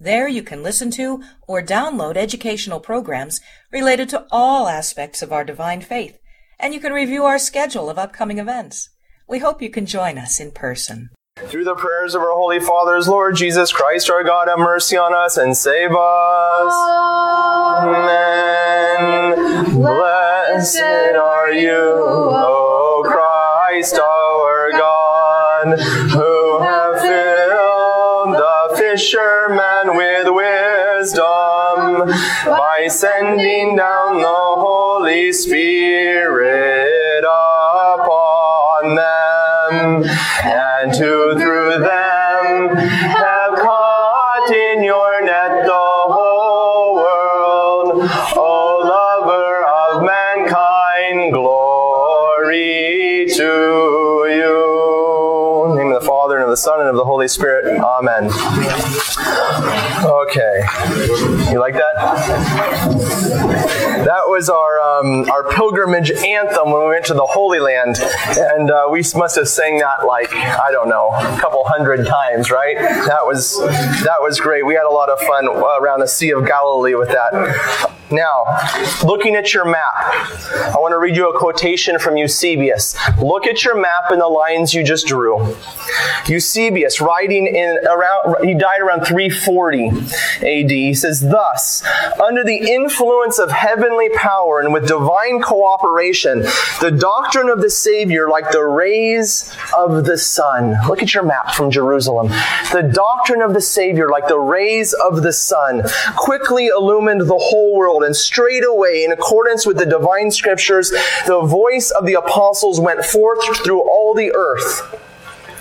There you can listen to or download educational programs related to all aspects of our divine faith, and you can review our schedule of upcoming events. We hope you can join us in person. Through the prayers of our Holy Fathers, Lord Jesus Christ, our God, have mercy on us and save us. Amen. Blessed are you, wisdom by sending down the Holy Spirit upon them, and who through them the Son, and of the Holy Spirit. Amen. Okay. You like that? That was our um, our pilgrimage anthem when we went to the Holy Land, and uh, we must have sang that like I don't know, a couple hundred times, right? That was that was great. We had a lot of fun around the Sea of Galilee with that. Now, looking at your map, I want to read you a quotation from Eusebius. Look at your map and the lines you just drew. Eusebius, writing in around, he died around 340 AD. He says, Thus, under the influence of heavenly power and with divine cooperation, the doctrine of the Savior, like the rays of the sun. Look at your map from Jerusalem. The doctrine of the Savior, like the rays of the sun, quickly illumined the whole world, and straightway, in accordance with the divine scriptures, the voice of the apostles went forth through all the earth.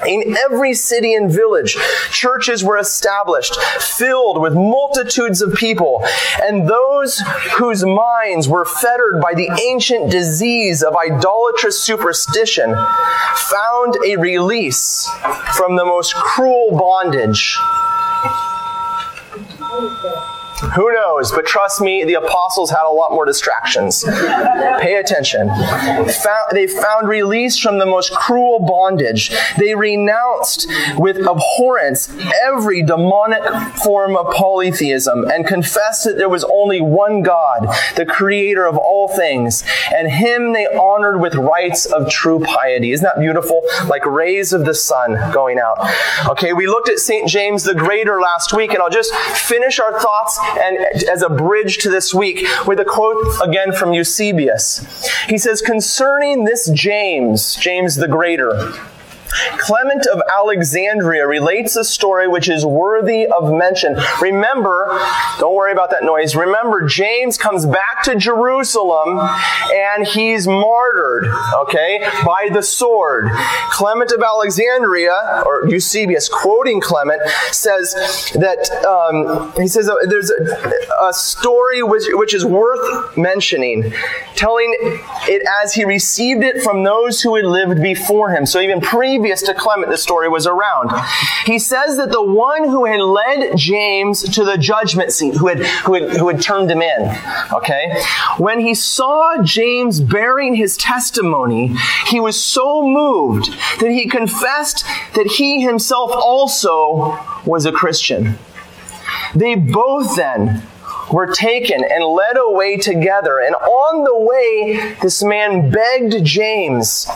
In every city and village, churches were established, filled with multitudes of people, and those whose minds were fettered by the ancient disease of idolatrous superstition found a release from the most cruel bondage. Who knows? But trust me, the apostles had a lot more distractions. Pay attention. Found, they found release from the most cruel bondage. They renounced with abhorrence every demonic form of polytheism and confessed that there was only one God, the creator of all things, and him they honored with rites of true piety. Isn't that beautiful? Like rays of the sun going out. Okay, we looked at St. James the Greater last week, and I'll just finish our thoughts and as a bridge to this week with a quote again from Eusebius. He says, Concerning this James, James the Greater, Clement of Alexandria relates a story which is worthy of mention. Remember, don't worry about that noise. Remember, James comes back to Jerusalem and he's martyred, okay, by the sword. Clement of Alexandria, or Eusebius quoting Clement, says that um, he says there's a, a story which, which is worth mentioning, telling it as he received it from those who had lived before him. So even previous previous to Clement the story was around. He says that the one who had led James to the judgment seat, who had, who had, who had turned him in, okay, when he saw James bearing his testimony, he was so moved that he confessed that he himself also was a Christian. They both then were taken and led away together. And on the way, this man begged James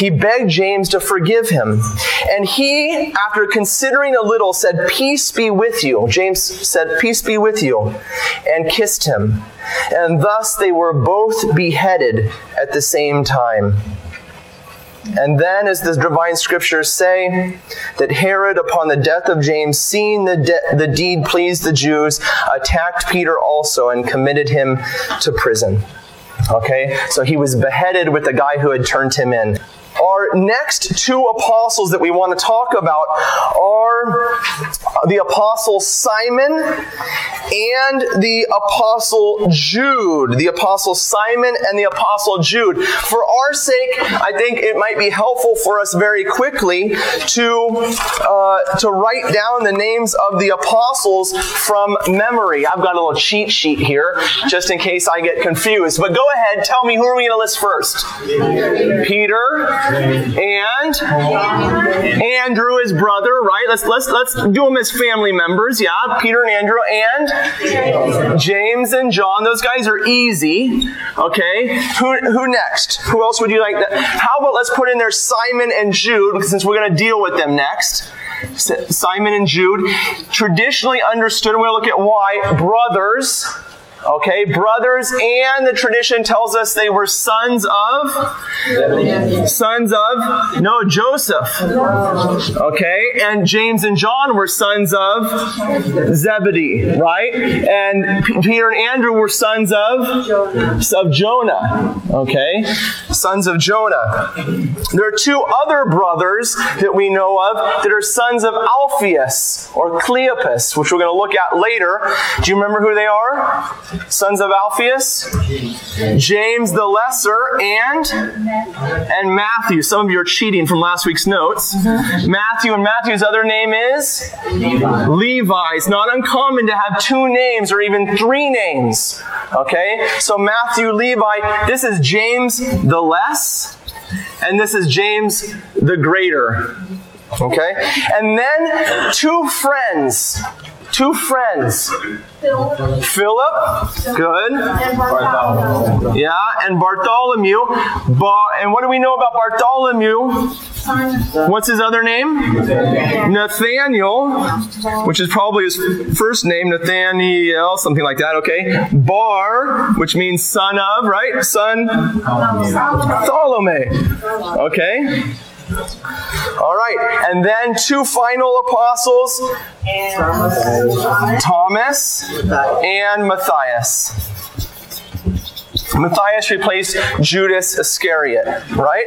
he begged James to forgive him. And he, after considering a little, said, Peace be with you. James said, Peace be with you, and kissed him. And thus they were both beheaded at the same time. And then, as the divine scriptures say, that Herod, upon the death of James, seeing the, de- the deed pleased the Jews, attacked Peter also and committed him to prison. Okay? So he was beheaded with the guy who had turned him in. Our next two apostles that we want to talk about are the apostle Simon and the apostle Jude. The apostle Simon and the apostle Jude. For our sake, I think it might be helpful for us very quickly to uh, to write down the names of the apostles from memory. I've got a little cheat sheet here just in case I get confused. But go ahead, tell me who are we going to list first? Peter and Andrew, his brother, right? Let's let's let's do them as family members. Yeah, Peter and Andrew and James and John. Those guys are easy. Okay. Who who next? Who else would you like? To, how about let's put in there Simon and Jude since we're going to deal with them next. Simon and Jude, traditionally understood, we'll look at why, brothers Okay, brothers, and the tradition tells us they were sons of sons of no Joseph. Okay, and James and John were sons of Zebedee, right? And Peter and Andrew were sons of of Jonah. Okay, sons of Jonah. There are two other brothers that we know of that are sons of Alphaeus or Cleopas, which we're going to look at later. Do you remember who they are? Sons of Alphaeus, James the Lesser, and and Matthew. Some of you are cheating from last week's notes. Matthew and Matthew's other name is Levi. It's not uncommon to have two names or even three names. Okay, so Matthew, Levi. This is James the Less, and this is James the Greater. Okay, and then two friends two friends. Philip, good. Yeah, and Bartholomew. Bar- and what do we know about Bartholomew? What's his other name? Nathaniel, which is probably his first name, Nathaniel, something like that, okay? Bar, which means son of, right? Son, Ptolemy, okay? All right, and then two final apostles Thomas and Matthias. Matthias replaced Judas Iscariot, right?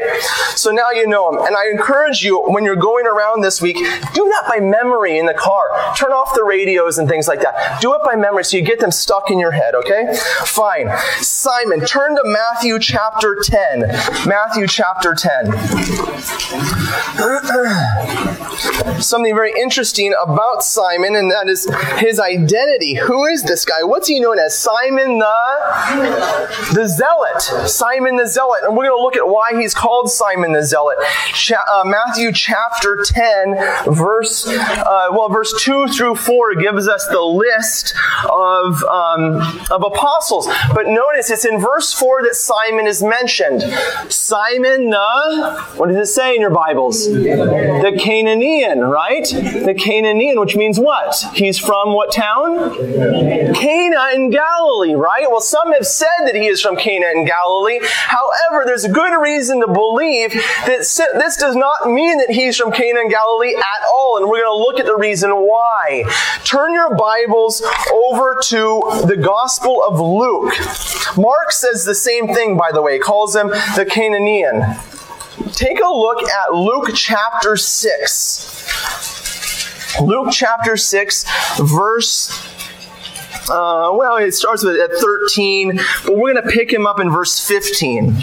So now you know him. And I encourage you, when you're going around this week, do that by memory in the car. Turn off the radios and things like that. Do it by memory so you get them stuck in your head, okay? Fine. Simon, turn to Matthew chapter 10. Matthew chapter 10. Something very interesting about Simon, and that is his identity. Who is this guy? What's he known as? Simon the the Zealot, Simon the Zealot. And we're going to look at why he's called Simon the Zealot. Cha- uh, Matthew chapter 10, verse, uh, well, verse 2 through 4 gives us the list of, um, of apostles. But notice it's in verse 4 that Simon is mentioned. Simon the, what does it say in your Bibles? The Canaanean, right? The Canaanean, which means what? He's from what town? Cana in Galilee, right? Well, some have said that he is from Cana in Galilee. However, there's a good reason to believe that this does not mean that he's from Cana in Galilee at all, and we're going to look at the reason why. Turn your Bibles over to the Gospel of Luke. Mark says the same thing, by the way, he calls him the Canaanean. Take a look at Luke chapter 6. Luke chapter 6, verse uh, well, it starts with at 13, but we're going to pick him up in verse 15.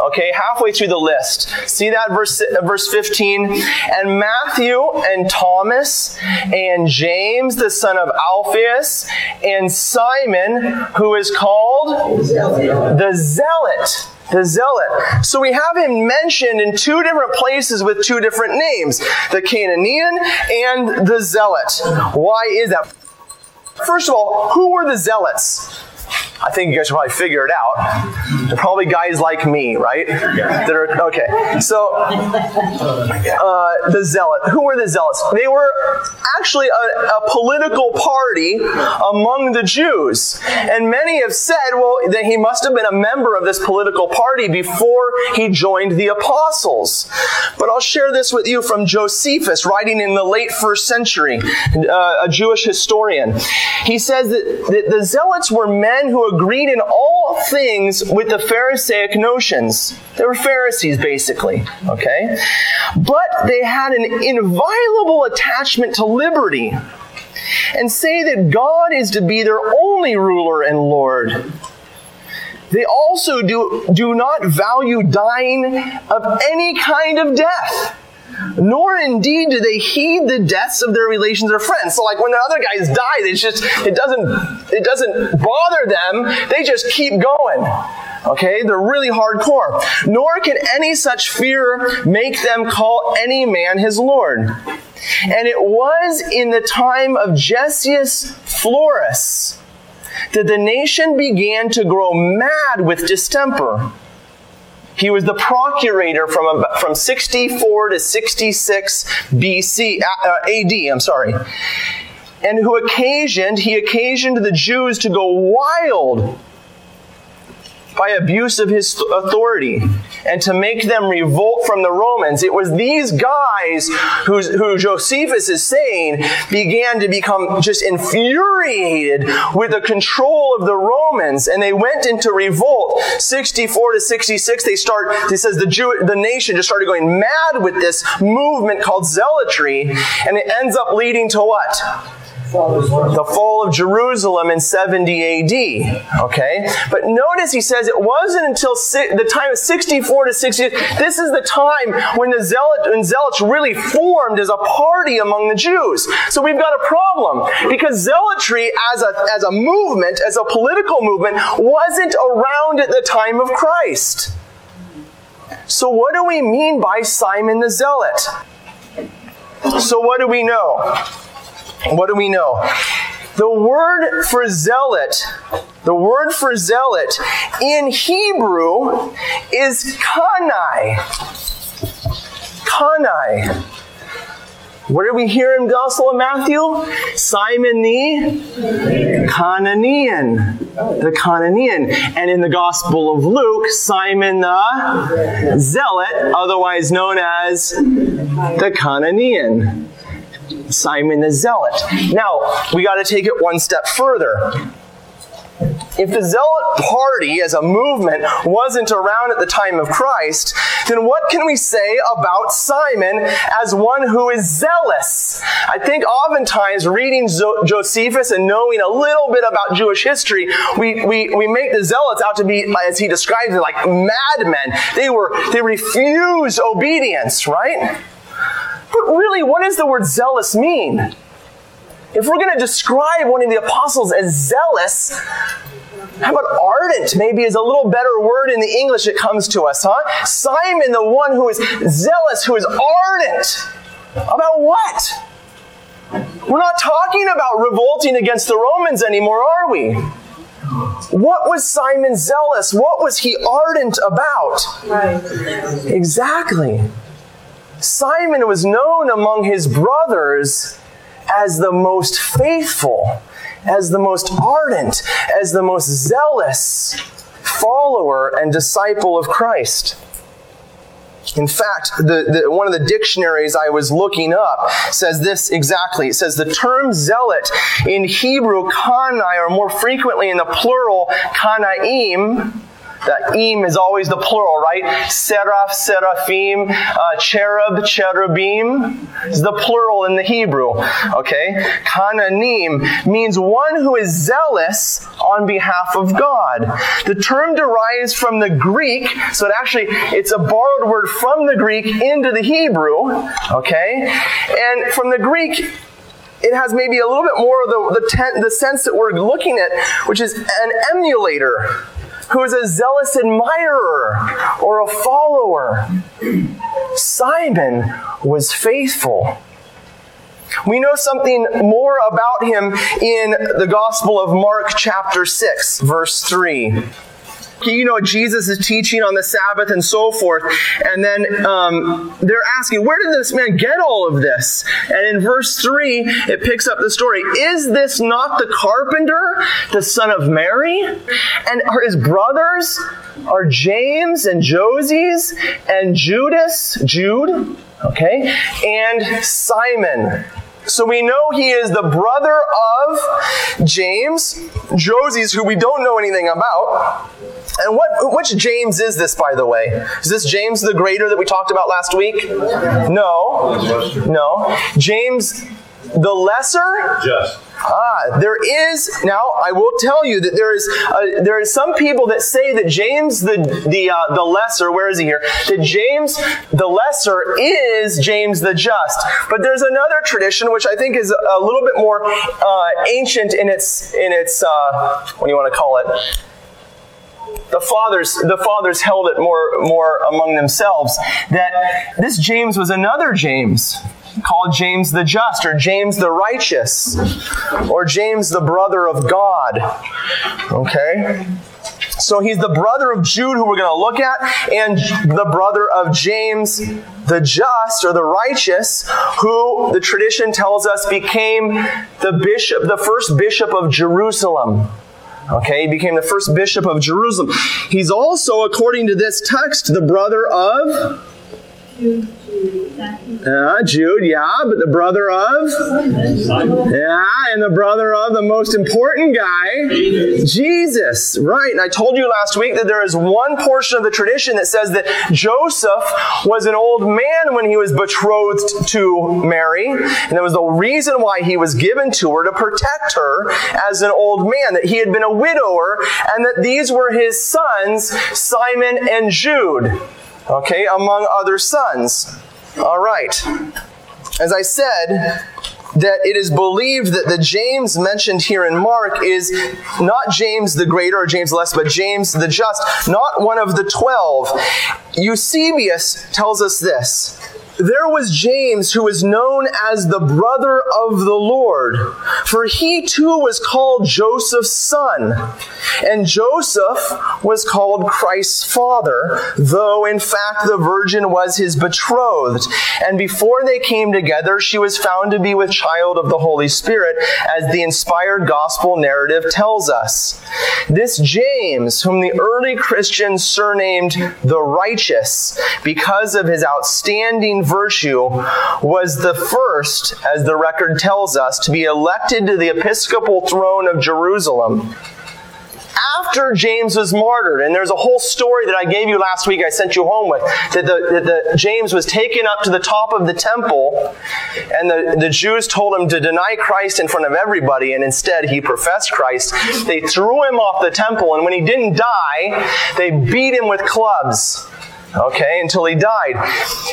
Okay, halfway through the list. See that verse, verse 15? And Matthew and Thomas and James, the son of Alphaeus, and Simon, who is called the Zealot the zealot. So we have him mentioned in two different places with two different names the Canaanean and the zealot. Why is that? First of all, who were the zealots? I think you guys should probably figure it out. They're probably guys like me, right? That are okay. So, uh, the zealot. Who were the zealots? They were actually a, a, political party among the Jews, and many have said, well, that he must have been a member of this political party before he joined the apostles. But I'll share this with you from Josephus, writing in the late first century, uh, a Jewish historian. He says that, that the zealots were men who agreed in all things with the Pharisaic notions. They were Pharisees, basically, okay? But they had an inviolable attachment to liberty and say that God is to be their only ruler and Lord. They also do, do not value dying of any kind of death nor indeed do they heed the deaths of their relations or friends. So like when the other guys die, it's just it doesn't it doesn't bother them. They just keep going. Okay, they're really hardcore. Nor can any such fear make them call any man his lord. And it was in the time of Gessius Florus that the nation began to grow mad with distemper. He was the procurator from, from 64 to 66 BC, uh, AD, I'm sorry. And who occasioned, he occasioned the Jews to go wild by abuse of his authority and to make them revolt from the Romans. It was these guys who's, who Josephus is saying began to become just infuriated with the control of the Romans and they went into revolt. 64 to 66, they start, he says the Jew, the nation just started going mad with this movement called zealotry and it ends up leading to what? The fall of Jerusalem in 70 AD. Okay? But notice he says it wasn't until the time of 64 to 60. This is the time when the zealot, when zealots really formed as a party among the Jews. So we've got a problem because zealotry as a, as a movement, as a political movement, wasn't around at the time of Christ. So what do we mean by Simon the Zealot? So what do we know? What do we know? The word for zealot, the word for zealot in Hebrew is kanai. Kanai. What did we hear in Gospel of Matthew? Simon the Canaanian. The Canaanian. And in the Gospel of Luke, Simon the Zealot, otherwise known as the Canaanian. Simon the Zealot. Now, we got to take it one step further. If the Zealot party as a movement wasn't around at the time of Christ, then what can we say about Simon as one who is zealous? I think oftentimes reading Josephus and knowing a little bit about Jewish history, we, we, we make the Zealots out to be, as he describes it, like madmen. They were, they refused obedience, right? But really, what does the word zealous mean? If we're going to describe one of the apostles as zealous, how about ardent? Maybe is a little better word in the English that comes to us, huh? Simon, the one who is zealous, who is ardent. About what? We're not talking about revolting against the Romans anymore, are we? What was Simon zealous? What was he ardent about? Right. Exactly. Simon was known among his brothers as the most faithful, as the most ardent, as the most zealous follower and disciple of Christ. In fact, the, the, one of the dictionaries I was looking up says this exactly. It says the term zealot in Hebrew, kanai, or more frequently in the plural, kanaim, the im is always the plural, right? Seraph, seraphim, uh, cherub, cherubim is the plural in the Hebrew. Okay? Kananim means one who is zealous on behalf of God. The term derives from the Greek, so it actually it's a borrowed word from the Greek into the Hebrew. Okay? And from the Greek, it has maybe a little bit more of the, the, ten, the sense that we're looking at, which is an emulator who is a zealous admirer or a follower. Simon was faithful. We know something more about him in the Gospel of Mark, chapter 6, verse 3 you know, Jesus is teaching on the Sabbath and so forth. And then um, they're asking, where did this man get all of this? And in verse 3, it picks up the story. Is this not the carpenter, the son of Mary? And are his brothers are James and Joses and Judas, Jude, okay, and Simon. So we know he is the brother of James, Joses, who we don't know anything about. And what which James is this, by the way? Is this James the Greater that we talked about last week? No. No. James the Lesser? Just. Ah, there is now. I will tell you that there is uh, there is some people that say that James the the uh, the lesser. Where is he here? That James the lesser is James the just. But there's another tradition which I think is a little bit more uh, ancient in its in its uh, what do you want to call it? the fathers the fathers held it more more among themselves that this James was another James called James the Just or James the Righteous or James the brother of God. Okay? So he's the brother of Jude, who we're going to look at, and the brother of James the just or the righteous, who the tradition tells us became the bishop, the first bishop of Jerusalem. Okay, he became the first bishop of Jerusalem. He's also, according to this text, the brother of uh, Jude, yeah, but the brother of? Yeah, and the brother of the most important guy, Jesus. Right, and I told you last week that there is one portion of the tradition that says that Joseph was an old man when he was betrothed to Mary, and that was the reason why he was given to her to protect her as an old man, that he had been a widower, and that these were his sons, Simon and Jude. Okay, among other sons. All right. As I said, that it is believed that the James mentioned here in Mark is not James the Greater or James the Less, but James the Just, not one of the twelve. Eusebius tells us this there was James who was known as the brother of the Lord, for he too was called Joseph's son. And Joseph was called Christ's father, though in fact the virgin was his betrothed. And before they came together, she was found to be with child of the Holy Spirit, as the inspired gospel narrative tells us. This James, whom the early Christians surnamed the righteous, because of his outstanding virtue, was the first, as the record tells us, to be elected to the episcopal throne of Jerusalem after James was martyred, and there's a whole story that I gave you last week, I sent you home with, that the, that the James was taken up to the top of the temple, and the, the Jews told him to deny Christ in front of everybody, and instead he professed Christ. They threw him off the temple, and when he didn't die, they beat him with clubs okay, until he died.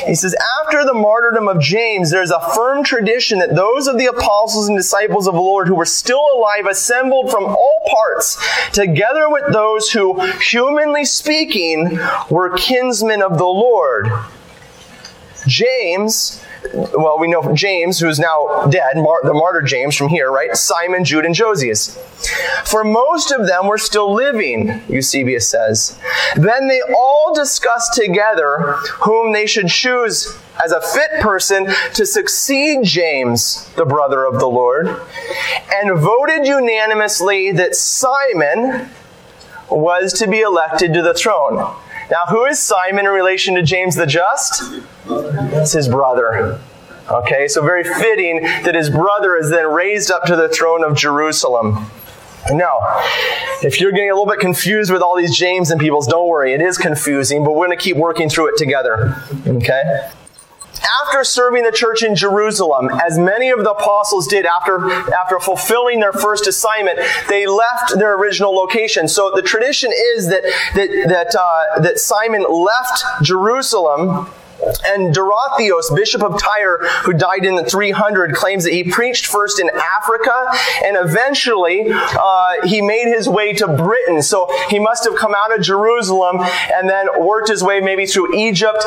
He says, after the martyrdom of James, there's a firm tradition that those of the apostles and disciples of the Lord who were still alive assembled from all parts, together with those who, humanly speaking, were kinsmen of the Lord. James well, we know James, who's now dead, Mar- the martyr James from here, right? Simon, Jude, and Josias. For most of them were still living, Eusebius says. Then they all discussed together whom they should choose as a fit person to succeed James, the brother of the Lord, and voted unanimously that Simon was to be elected to the throne. Now, who is Simon in relation to James the Just? It's his brother. Okay, so very fitting that his brother is then raised up to the throne of Jerusalem. Now, if you're getting a little bit confused with all these James and peoples, don't worry, it is confusing, but we're going to keep working through it together. Okay? After serving the church in Jerusalem, as many of the apostles did after, after fulfilling their first assignment, they left their original location. So the tradition is that, that, that, uh, that Simon left Jerusalem and Dorotheos, bishop of Tyre, who died in the 300, claims that he preached first in Africa and eventually uh, he made his way to Britain. So he must have come out of Jerusalem and then worked his way maybe through Egypt,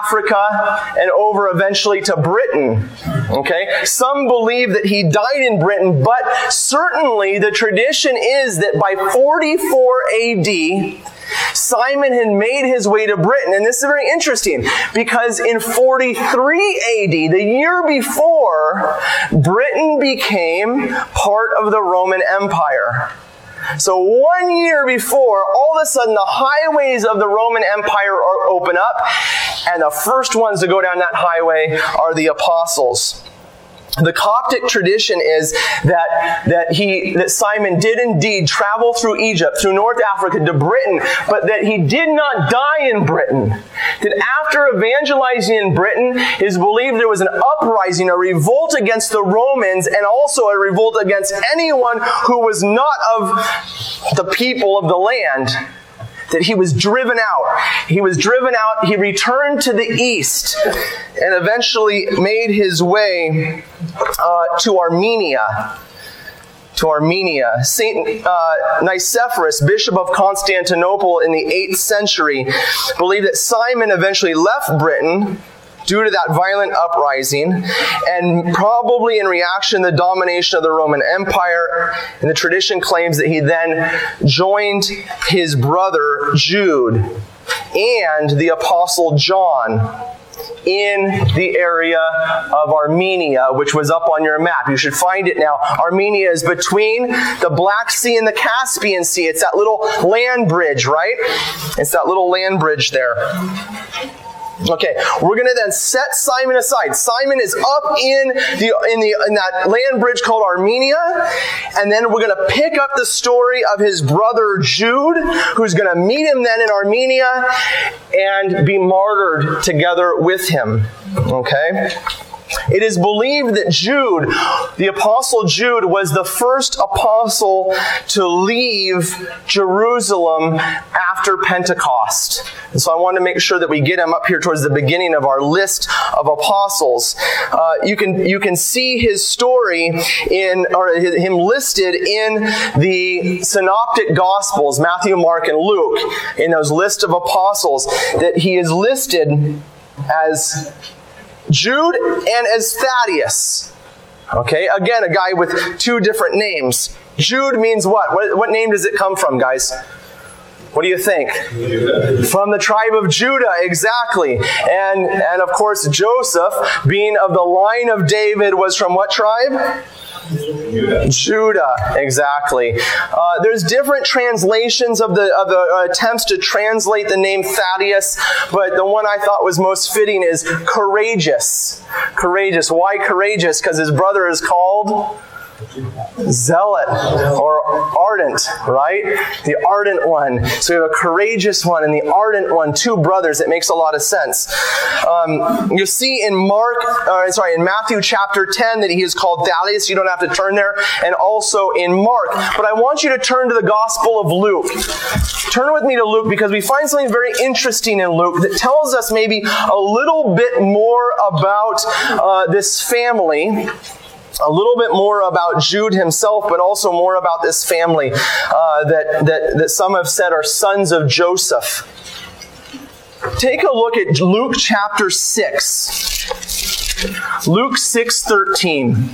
Africa, and over eventually to Britain. Okay? Some believe that he died in Britain, but certainly the tradition is that by 44 AD, Simon had made his way to Britain, and this is very interesting because in 43 AD, the year before, Britain became part of the Roman Empire. So one year before, all of a sudden the highways of the Roman Empire are open up, and the first ones to go down that highway are the apostles. The Coptic tradition is that, that he that Simon did indeed travel through Egypt, through North Africa to Britain, but that he did not die in Britain. That after evangelizing in Britain, it is believed there was an uprising, a revolt against the Romans, and also a revolt against anyone who was not of the people of the land that he was driven out. He was driven out. He returned to the east and eventually made his way uh, to Armenia. To Armenia. Saint uh, Nicephorus, Bishop of Constantinople in the 8th century, believed that Simon eventually left Britain due to that violent uprising, and probably in reaction to the domination of the Roman Empire. And the tradition claims that he then joined his brother Jude and the Apostle John in the area of Armenia, which was up on your map. You should find it now. Armenia is between the Black Sea and the Caspian Sea. It's that little land bridge, right? It's that little land bridge there. Okay, we're going to then set Simon aside. Simon is up in the in the in that land bridge called Armenia, and then we're going to pick up the story of his brother Jude, who's going to meet him then in Armenia and be martyred together with him. Okay? It is believed that Jude, the apostle Jude, was the first apostle to leave Jerusalem after Pentecost. And so I want to make sure that we get him up here towards the beginning of our list of apostles. Uh, you can you can see his story in or him listed in the synoptic gospels, Matthew, Mark, and Luke, in those list of apostles that he is listed as Jude and as Thaddeus. Okay, again, a guy with two different names. Jude means what? What, what name does it come from, guys? What do you think? From the tribe of Judah, exactly. And, and of course, Joseph, being of the line of David, was from what tribe? Judah. Judah, exactly. Uh, there's different translations of the of the uh, attempts to translate the name Thaddeus, but the one I thought was most fitting is courageous. Courageous. Why courageous? Because his brother is called zealot or ardent, right? The ardent one. So we have a courageous one and the ardent one, two brothers. It makes a lot of sense. Um, you see in Mark, uh, sorry, in Matthew chapter 10 that he is called Thaddeus. You don't have to turn there. And also in Mark. But I want you to turn to the Gospel of Luke. Turn with me to Luke because we find something very interesting in Luke that tells us maybe a little bit more about uh, this family a little bit more about Jude himself, but also more about this family uh, that, that, that some have said are sons of Joseph. Take a look at Luke chapter 6. Luke 6 13.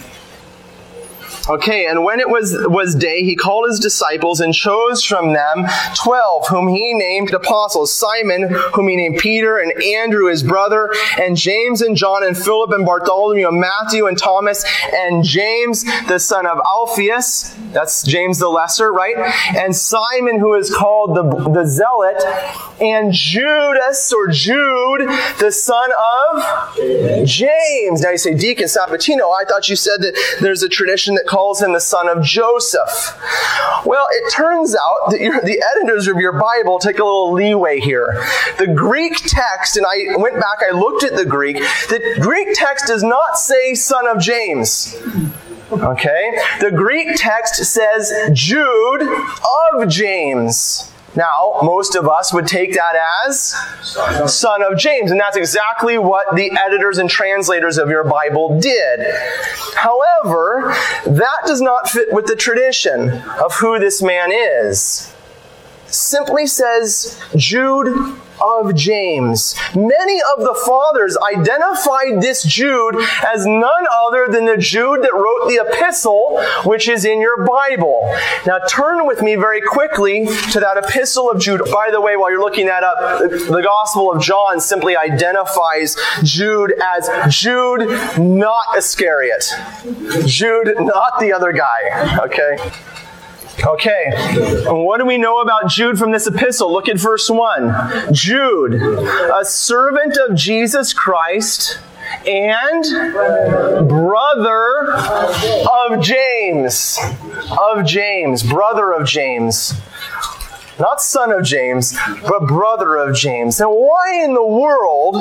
Okay, and when it was, was day, he called his disciples and chose from them twelve, whom he named apostles Simon, whom he named Peter, and Andrew his brother, and James and John, and Philip and Bartholomew, and Matthew and Thomas, and James the son of Alphaeus. That's James the Lesser, right? And Simon, who is called the, the Zealot, and Judas or Jude, the son of James. Now you say, Deacon Sabatino, I thought you said that there's a tradition that calls him the son of Joseph. Well, it turns out that the editors of your Bible take a little leeway here. The Greek text, and I went back, I looked at the Greek, the Greek text does not say son of James. Okay? The Greek text says Jude of James. Now, most of us would take that as son of James, and that's exactly what the editors and translators of your Bible did. However, that does not fit with the tradition of who this man is. Simply says Jude of James. Many of the fathers identified this Jude as none other than the Jude that wrote the epistle, which is in your Bible. Now turn with me very quickly to that epistle of Jude. By the way, while you're looking that up, the Gospel of John simply identifies Jude as Jude, not Iscariot. Jude, not the other guy. Okay? Okay, what do we know about Jude from this epistle? Look at verse 1. Jude, a servant of Jesus Christ and brother of James. Of James, brother of James. Not son of James, but brother of James. Now, why in the world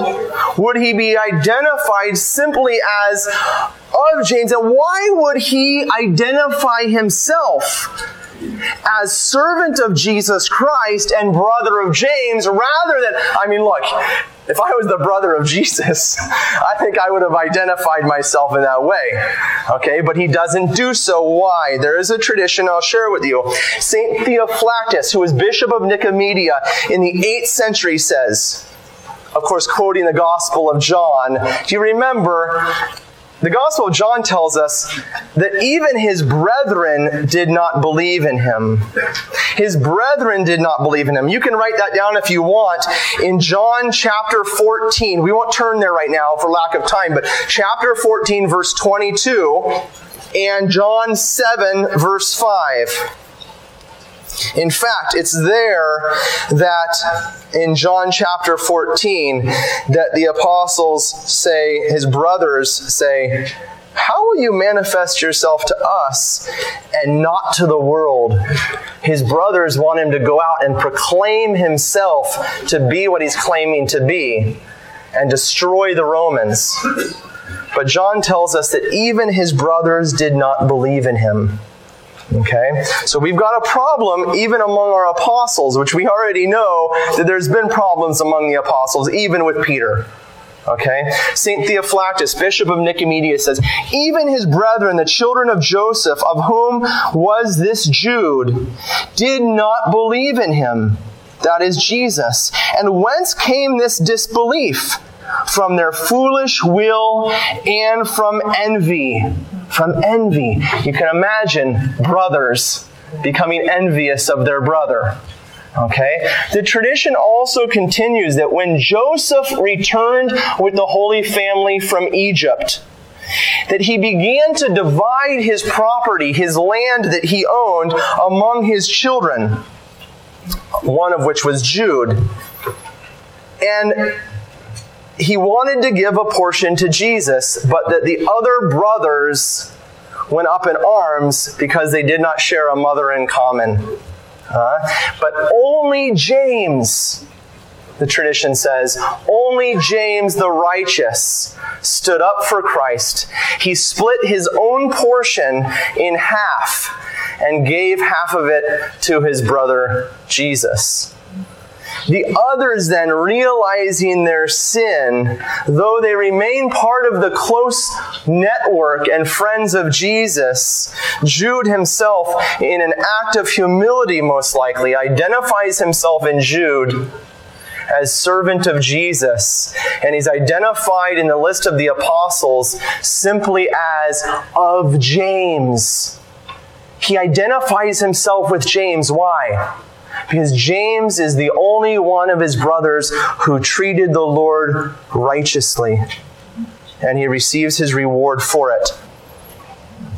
would he be identified simply as of James? And why would he identify himself as servant of Jesus Christ and brother of James rather than, I mean, look, if I was the brother of Jesus, I think I would have identified myself in that way. Okay, but he doesn't do so. Why? There is a tradition I'll share with you. Saint Theophylactus, who was bishop of Nicomedia in the 8th century, says, of course, quoting the Gospel of John, do you remember the Gospel of John tells us that even his brethren did not believe in him. His brethren did not believe in him. You can write that down if you want in John chapter 14. We won't turn there right now for lack of time, but chapter 14, verse 22, and John 7, verse 5. In fact, it's there that in John chapter 14 that the apostles say, his brothers say, how will you manifest yourself to us and not to the world? His brothers want him to go out and proclaim himself to be what he's claiming to be and destroy the Romans. But John tells us that even his brothers did not believe in him. Okay? So we've got a problem even among our apostles, which we already know that there's been problems among the apostles, even with Peter. Okay? St. Theophylactus, Bishop of Nicomedia, says, Even his brethren, the children of Joseph, of whom was this Jude, did not believe in him. That is Jesus. And whence came this disbelief? From their foolish will and from envy from envy. You can imagine brothers becoming envious of their brother. Okay? The tradition also continues that when Joseph returned with the Holy Family from Egypt, that he began to divide his property, his land that he owned, among his children, one of which was Jude. And he wanted to give a portion to Jesus, but that the other brothers went up in arms because they did not share a mother in common. Uh, but only James, the tradition says, only James the righteous stood up for Christ. He split his own portion in half and gave half of it to his brother Jesus. The others then, realizing their sin, though they remain part of the close network and friends of Jesus, Jude himself, in an act of humility most likely, identifies himself in Jude as servant of Jesus, and he's identified in the list of the apostles simply as of James. He identifies himself with James. Why? Because James is the only one of his brothers who treated the Lord righteously, and he receives his reward for it.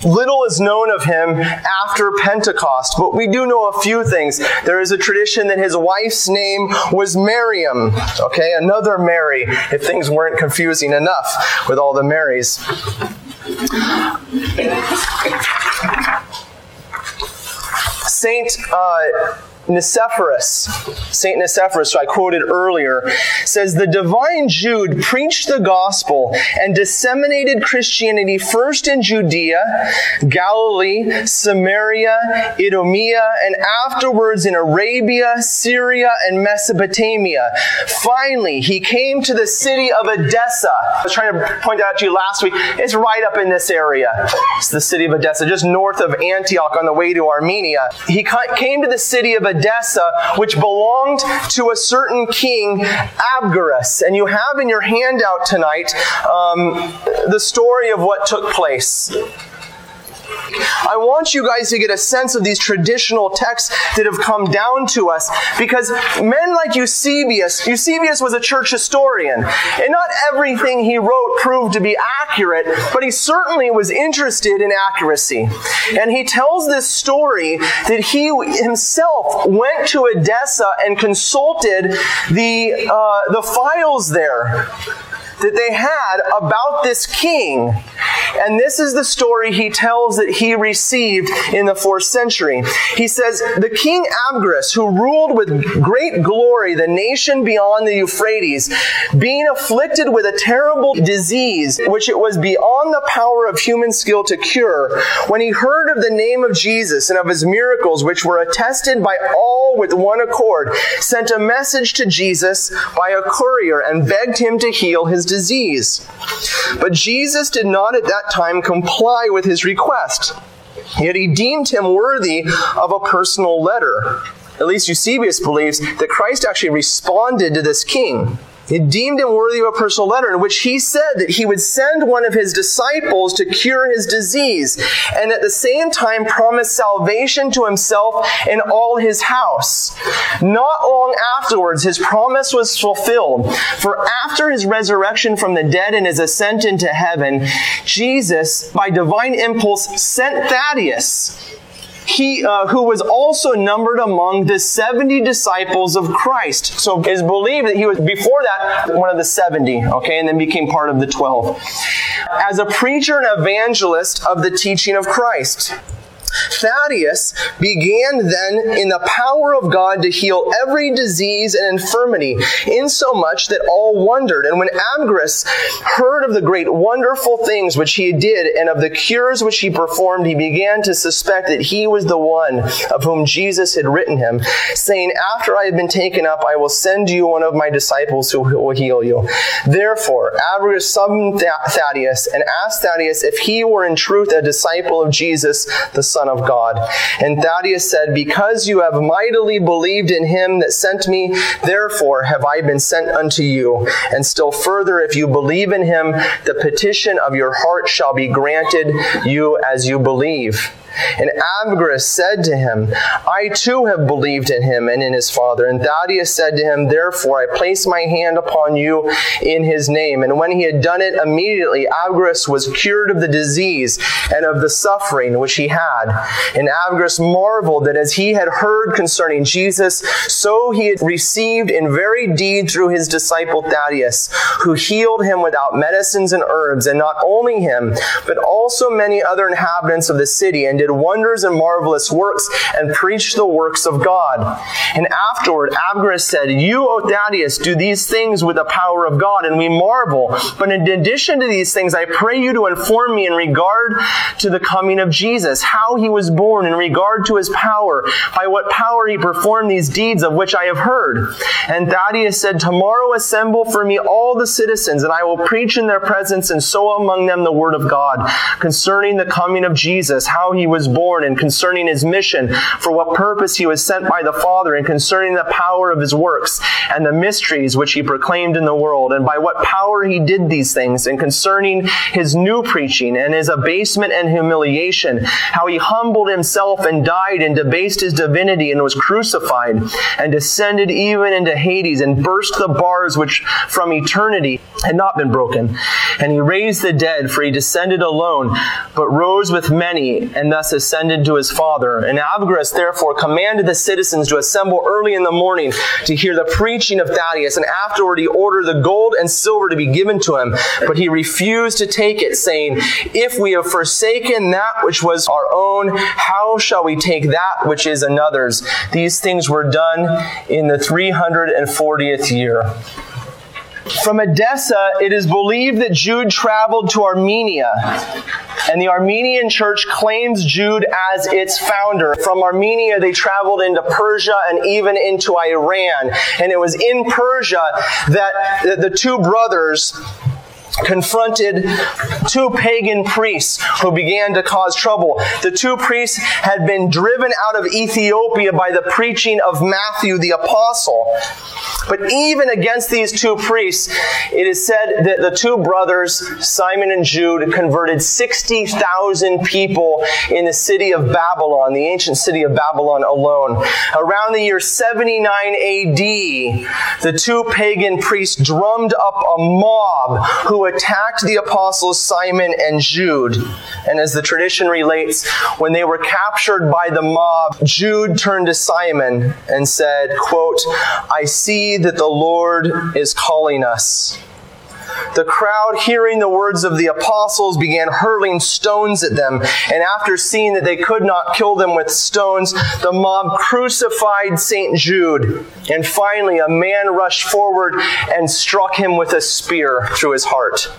Little is known of him after Pentecost, but we do know a few things. There is a tradition that his wife's name was Miriam. Okay, another Mary, if things weren't confusing enough with all the Marys. Saint uh, Nicephorus, Saint Nicephorus, who I quoted earlier, says the divine Jude preached the gospel and disseminated Christianity first in Judea, Galilee, Samaria, Idumea, and afterwards in Arabia, Syria, and Mesopotamia. Finally, he came to the city of Edessa. I was trying to point that out to you last week. It's right up in this area. It's the city of Edessa, just north of Antioch on the way to Armenia. He came to the city of Edessa Edessa, which belonged to a certain king, Abgarus. And you have in your handout tonight um, the story of what took place. I want you guys to get a sense of these traditional texts that have come down to us because men like Eusebius, Eusebius was a church historian, and not everything he wrote proved to be accurate, but he certainly was interested in accuracy. And he tells this story that he himself went to Edessa and consulted the, uh, the files there that they had about this king. And this is the story he tells that he received in the fourth century. He says, The king Abgarus, who ruled with great glory the nation beyond the Euphrates, being afflicted with a terrible disease, which it was beyond the power of human skill to cure, when he heard of the name of Jesus and of his miracles, which were attested by all with one accord, sent a message to Jesus by a courier and begged him to heal his disease. But Jesus did not at that time comply with his request. Yet he deemed him worthy of a personal letter. At least Eusebius believes that Christ actually responded to this king. He deemed him worthy of a personal letter in which he said that he would send one of his disciples to cure his disease and at the same time promise salvation to himself and all his house. Not long afterwards, his promise was fulfilled. For after his resurrection from the dead and his ascent into heaven, Jesus, by divine impulse, sent Thaddeus he uh, who was also numbered among the 70 disciples of Christ. So it is believed that he was before that one of the 70, okay, and then became part of the 12. As a preacher and evangelist of the teaching of Christ. Thaddeus began then in the power of God to heal every disease and infirmity, insomuch that all wondered. And when Abgarus heard of the great wonderful things which he did and of the cures which he performed, he began to suspect that he was the one of whom Jesus had written him, saying, After I have been taken up, I will send you one of my disciples who will heal you. Therefore, Abgarus summoned Thaddeus and asked Thaddeus if he were in truth a disciple of Jesus, the Son Son God. And Thaddeus said, Because you have mightily believed in him that sent me, therefore have I been sent unto you. And still further, if you believe in him, the petition of your heart shall be granted you as you believe. And Abgarus said to him, I too have believed in him and in his father. And Thaddeus said to him, Therefore I place my hand upon you in his name. And when he had done it, immediately Abgarus was cured of the disease and of the suffering which he had. And Abgarus marveled that as he had heard concerning Jesus, so he had received in very deed through his disciple Thaddeus, who healed him without medicines and herbs, and not only him, but also many other inhabitants of the city, and did wonders and marvelous works and preached the works of God. And afterward, Abgarus said, You, O Thaddeus, do these things with the power of God, and we marvel. But in addition to these things, I pray you to inform me in regard to the coming of Jesus, how he was born, in regard to his power, by what power he performed these deeds of which I have heard. And Thaddeus said, Tomorrow assemble for me all the citizens, and I will preach in their presence and sow among them the word of God concerning the coming of Jesus, how he was was born and concerning his mission, for what purpose he was sent by the Father, and concerning the power of his works and the mysteries which he proclaimed in the world, and by what power he did these things, and concerning his new preaching and his abasement and humiliation, how he humbled himself and died and debased his divinity and was crucified and descended even into Hades and burst the bars which from eternity had not been broken. And he raised the dead, for he descended alone, but rose with many, and thus ascended to his Father. And Abgarus therefore commanded the citizens to assemble early in the morning to hear the preaching of Thaddeus, and afterward he ordered the gold and silver to be given to him. But he refused to take it, saying, If we have forsaken that which was our own, how shall we take that which is another's? These things were done in the 340th year. From Edessa, it is believed that Jude traveled to Armenia, and the Armenian church claims Jude as its founder. From Armenia, they traveled into Persia and even into Iran. And it was in Persia that the two brothers confronted two pagan priests who began to cause trouble. The two priests had been driven out of Ethiopia by the preaching of Matthew the apostle. But even against these two priests, it is said that the two brothers, Simon and Jude, converted 60,000 people in the city of Babylon, the ancient city of Babylon alone. Around the year 79 AD, the two pagan priests drummed up a mob who attacked the apostles Simon and Jude. And as the tradition relates, when they were captured by the mob, Jude turned to Simon and said, quote, I see that the Lord is calling us. The crowd, hearing the words of the apostles, began hurling stones at them. And after seeing that they could not kill them with stones, the mob crucified St. Jude. And finally, a man rushed forward and struck him with a spear through his heart.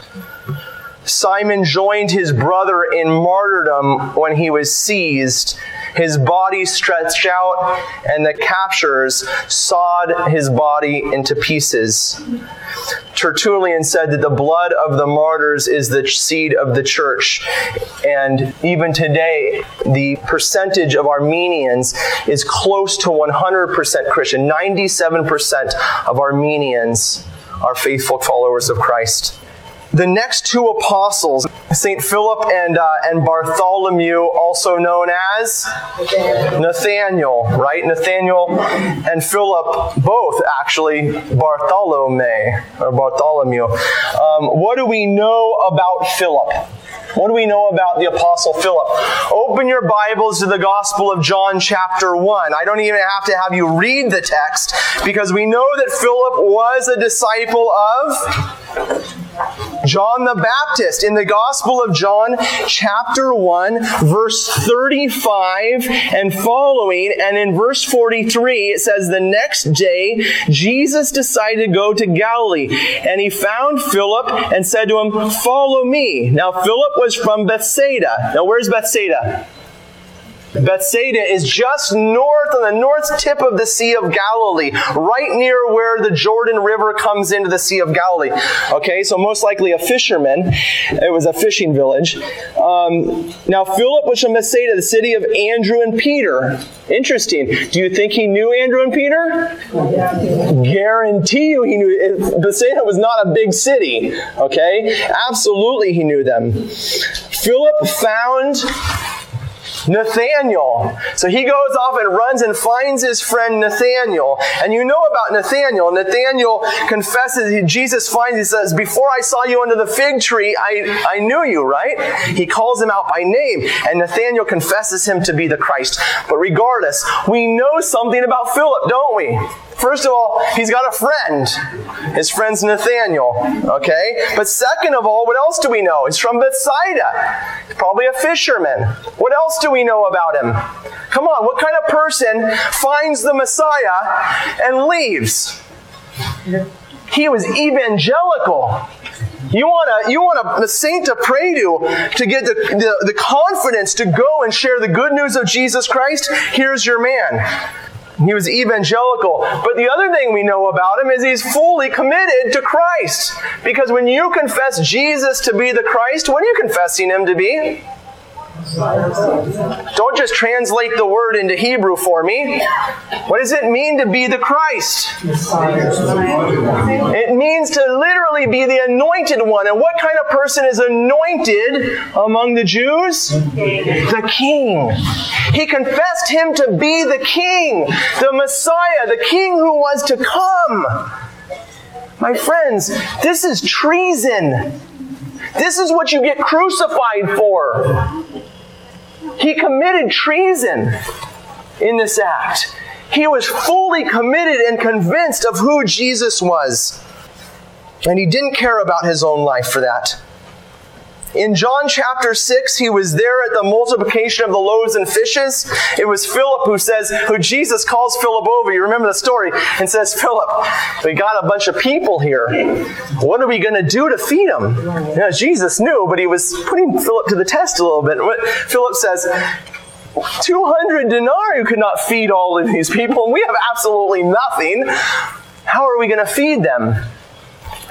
Simon joined his brother in martyrdom when he was seized. His body stretched out, and the captors sawed his body into pieces. Tertullian said that the blood of the martyrs is the seed of the church. And even today, the percentage of Armenians is close to 100% Christian. 97% of Armenians are faithful followers of Christ the next two apostles, St. Philip and, uh, and Bartholomew, also known as Nathaniel, right? Nathaniel and Philip, both actually Bartholomew or Bartholomew. Um, what do we know about Philip? What do we know about the Apostle Philip? Open your Bibles to the Gospel of John, chapter 1. I don't even have to have you read the text because we know that Philip was a disciple of John the Baptist in the Gospel of John, chapter 1, verse 35 and following. And in verse 43, it says, The next day, Jesus decided to go to Galilee. And he found Philip and said to him, Follow me. Now, Philip was from Bethsaida. Now, where's Bethsaida? Bethsaida is just north on the north tip of the Sea of Galilee, right near where the Jordan River comes into the Sea of Galilee. Okay, so most likely a fisherman. It was a fishing village. Um, now, Philip was from Bethsaida, the city of Andrew and Peter. Interesting. Do you think he knew Andrew and Peter? Guarantee you he knew. Bethsaida was not a big city. Okay, absolutely he knew them. Philip found Nathaniel. So he goes off and runs and finds his friend Nathaniel. And you know about Nathaniel. Nathaniel confesses, Jesus finds, he says, Before I saw you under the fig tree, I, I knew you, right? He calls him out by name. And Nathaniel confesses him to be the Christ. But regardless, we know something about Philip, don't we? First of all, he's got a friend. His friend's Nathaniel. Okay? But second of all, what else do we know? He's from Bethsaida. Probably a fisherman. What else do we know about him? Come on, what kind of person finds the Messiah and leaves? He was evangelical. You want a you want a, a, saint to pray to to get the, the, the confidence to go and share the good news of Jesus Christ? Here's your man. He was evangelical. But the other thing we know about him is he's fully committed to Christ. Because when you confess Jesus to be the Christ, what are you confessing him to be? Don't just translate the word into Hebrew for me. What does it mean to be the Christ? It means to literally be the anointed one. And what kind of person is anointed among the Jews? The king. He confessed him to be the king, the Messiah, the king who was to come. My friends, this is treason. This is what you get crucified for. He committed treason in this act. He was fully committed and convinced of who Jesus was. And he didn't care about his own life for that. In John chapter 6, he was there at the multiplication of the loaves and fishes. It was Philip who says, who Jesus calls Philip over. You remember the story and says, Philip, we got a bunch of people here. What are we going to do to feed them? Jesus knew, but he was putting Philip to the test a little bit. What Philip says, 200 denarii could not feed all of these people, and we have absolutely nothing. How are we going to feed them?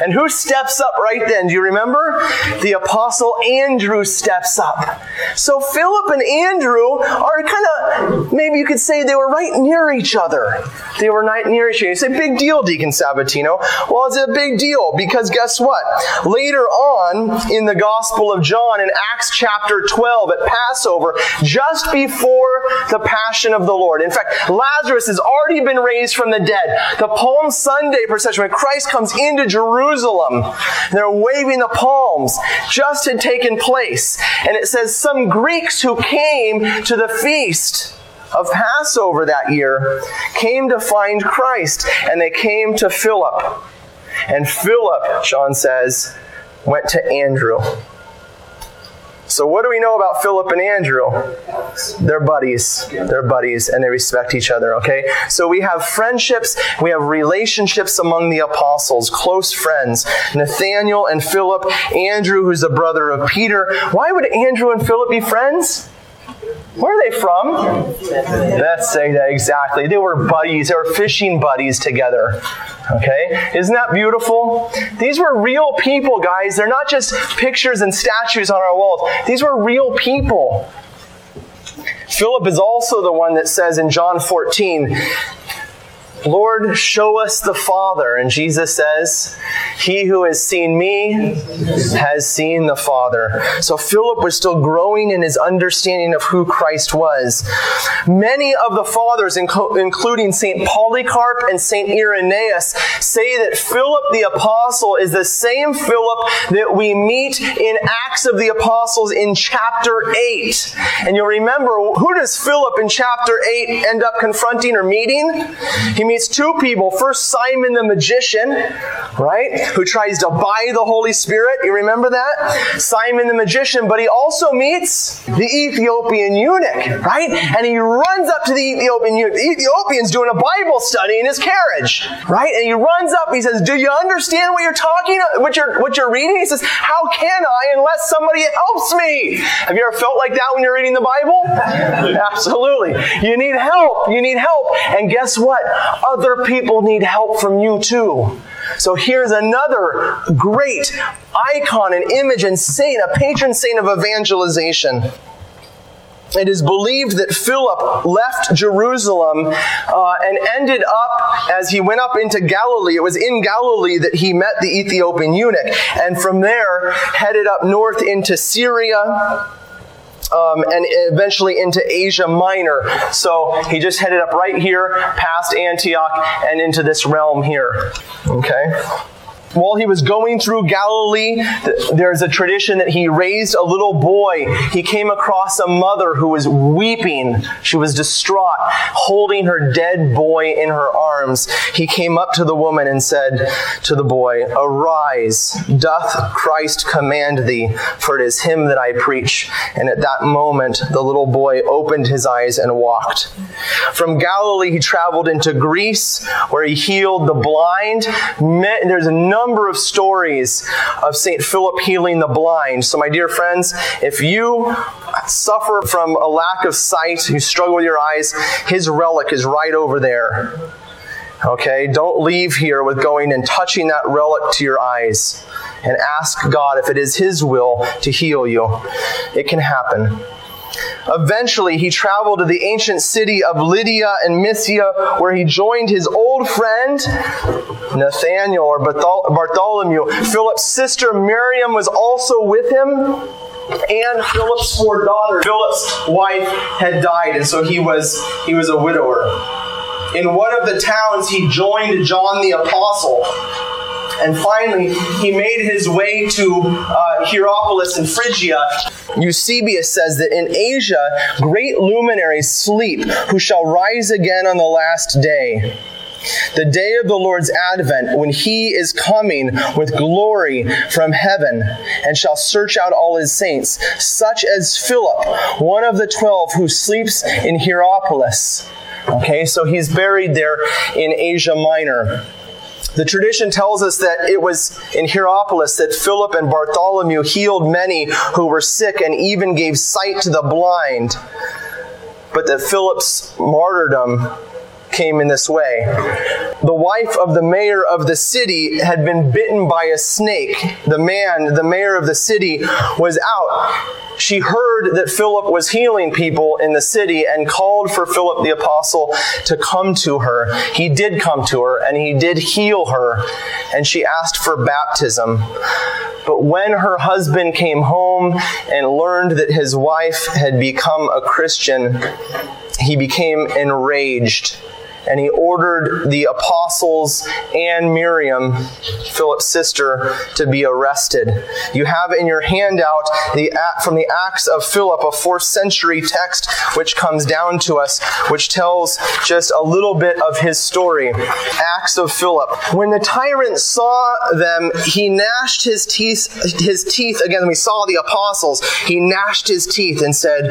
And who steps up right then? Do you remember? The apostle Andrew steps up. So Philip and Andrew are kind of, maybe you could say they were right near each other. They were right near each other. You say, big deal, Deacon Sabatino. Well, it's a big deal because guess what? Later on in the Gospel of John, in Acts chapter 12 at Passover, just before the Passion of the Lord. In fact, Lazarus has already been raised from the dead. The Palm Sunday procession, when Christ comes into Jerusalem, Jerusalem. They're waving the palms. Just had taken place. And it says some Greeks who came to the feast of Passover that year came to find Christ and they came to Philip. And Philip, Sean says, went to Andrew. So, what do we know about Philip and Andrew? They're buddies. They're buddies and they respect each other, okay? So, we have friendships, we have relationships among the apostles, close friends. Nathaniel and Philip, Andrew, who's the brother of Peter. Why would Andrew and Philip be friends? Where are they from? Let's say that exactly. They were buddies, they were fishing buddies together. Okay? Isn't that beautiful? These were real people, guys. They're not just pictures and statues on our walls. These were real people. Philip is also the one that says in John 14, Lord, show us the Father. And Jesus says, He who has seen me has seen the Father. So Philip was still growing in his understanding of who Christ was. Many of the fathers, including St. Polycarp and St. Irenaeus, say that Philip the Apostle is the same Philip that we meet in Acts of the Apostles in chapter 8. And you'll remember, who does Philip in chapter 8 end up confronting or meeting? He meets two people. First, Simon the magician, right? Who tries to buy the Holy Spirit. You remember that? Simon the magician, but he also meets the Ethiopian eunuch, right? And he runs up to the Ethiopian eunuch. The Ethiopian's doing a Bible study in his carriage, right? And he runs up, he says, Do you understand what you're talking, what you're, what you're reading? He says, How can I unless somebody helps me? Have you ever felt like that when you're reading the Bible? Absolutely. You need help. You need help. And guess what? Other people need help from you too. So here's another great icon, an image, and saint, a patron saint of evangelization. It is believed that Philip left Jerusalem uh, and ended up, as he went up into Galilee, it was in Galilee that he met the Ethiopian eunuch, and from there headed up north into Syria um, and eventually into Asia Minor. So he just headed up right here past Antioch and into this realm here. Okay? While he was going through Galilee, there's a tradition that he raised a little boy. He came across a mother who was weeping. She was distraught, holding her dead boy in her arms. He came up to the woman and said to the boy, Arise, doth Christ command thee, for it is him that I preach. And at that moment, the little boy opened his eyes and walked. From Galilee, he traveled into Greece, where he healed the blind. There's a number number of stories of St. Philip healing the blind. So, my dear friends, if you suffer from a lack of sight, you struggle with your eyes, his relic is right over there. Okay, don't leave here with going and touching that relic to your eyes and ask God if it is His will to heal you. It can happen. Eventually, he traveled to the ancient city of Lydia and Mysia, where he joined his old friend Nathaniel or Bartholomew. Philip's sister Miriam was also with him and Philip's four daughters. Philip's wife had died, and so he was he was a widower. In one of the towns, he joined John the Apostle. And finally, he made his way to uh, Hierapolis in Phrygia. Eusebius says that in Asia, great luminaries sleep, who shall rise again on the last day. The day of the Lord's advent, when he is coming with glory from heaven and shall search out all his saints, such as Philip, one of the twelve who sleeps in Hierapolis. Okay, so he's buried there in Asia Minor. The tradition tells us that it was in Hierapolis that Philip and Bartholomew healed many who were sick and even gave sight to the blind, but that Philip's martyrdom came in this way. The wife of the mayor of the city had been bitten by a snake. The man, the mayor of the city, was out she heard that Philip was healing people in the city and called for Philip the apostle to come to her. He did come to her and he did heal her, and she asked for baptism. But when her husband came home and learned that his wife had become a Christian, he became enraged and he ordered the apostles and Miriam, Philip's sister, to be arrested. You have in your handout the from the Acts of Philip, a fourth century text which comes down to us, which tells just a little bit of his story. Acts of Philip. When the tyrant saw them, he gnashed his teeth his teeth again. We saw the apostles. He gnashed his teeth and said,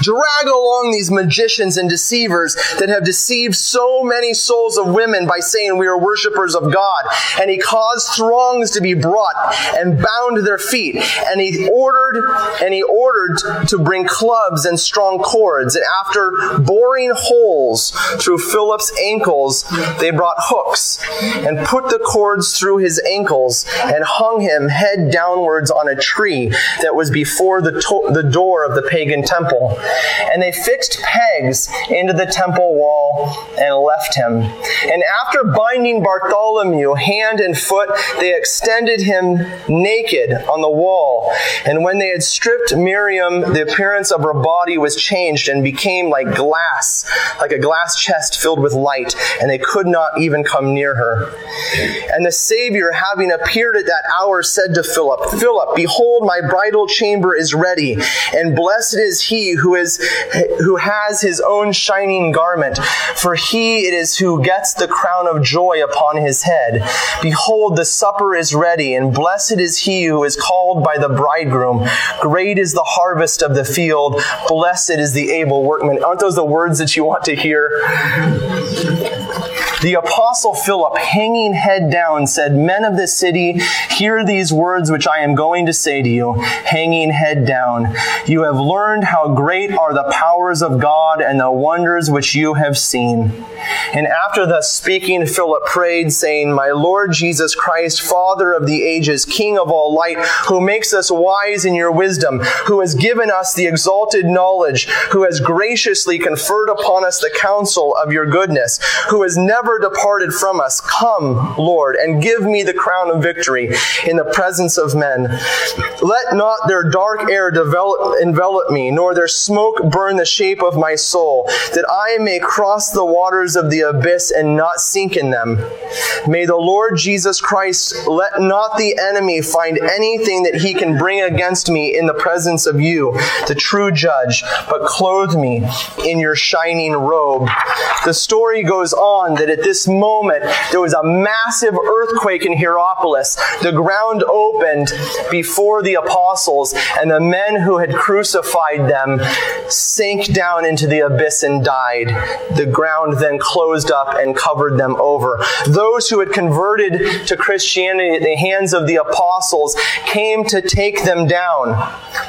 Drag along these magicians and deceivers that have deceived so many souls of women by saying we are worshippers of God. And he caused throngs to be brought and bound their feet. And he ordered and he ordered to bring clubs and strong cords. And after boring holes through Philip's ankles, they brought hooks and put the cords through his ankles and hung him head downwards on a tree that was before the, to- the door of the pagan temple. And they fixed pegs into the temple wall and left him. And after binding Bartholomew hand and foot, they extended him naked on the wall. And when they had stripped Miriam, the appearance of her body was changed and became like glass, like a glass chest filled with light, and they could not even come near her. And the Savior, having appeared at that hour, said to Philip, Philip, behold, my bridal chamber is ready, and blessed is he who is who has his own shining garment, for he it is who gets the crown of joy upon his head. Behold, the supper is ready, and blessed is he who is called by the bridegroom. Great is the harvest of the field. Blessed is the able workman. Aren't those the words that you want to hear? The apostle Philip, hanging head down, said, Men of this city, hear these words which I am going to say to you, hanging head down. You have learned how great are the powers of God and the wonders which you have seen. And after thus speaking, Philip prayed, saying, My Lord Jesus Christ, Father of the ages, King of all light, who makes us wise in your wisdom, who has given us the exalted knowledge, who has graciously conferred upon us the counsel of your goodness, who has never departed from us. Come, Lord, and give me the crown of victory in the presence of men. Let not their dark air develop, envelop me, nor their smoke burn the shape of my soul, that I may cross the waters of the abyss and not sink in them. May the Lord Jesus Christ let not the enemy find anything that he can bring against me in the presence of you, the true judge, but clothe me in your shining robe. The story goes on that at this moment there was a massive earthquake in Hierapolis. The ground opened before the apostles, and the men who had crucified them sank down into the abyss and died. The ground then closed up and covered them over. Those who had converted to Christianity at the hands of the apostles came to take them down.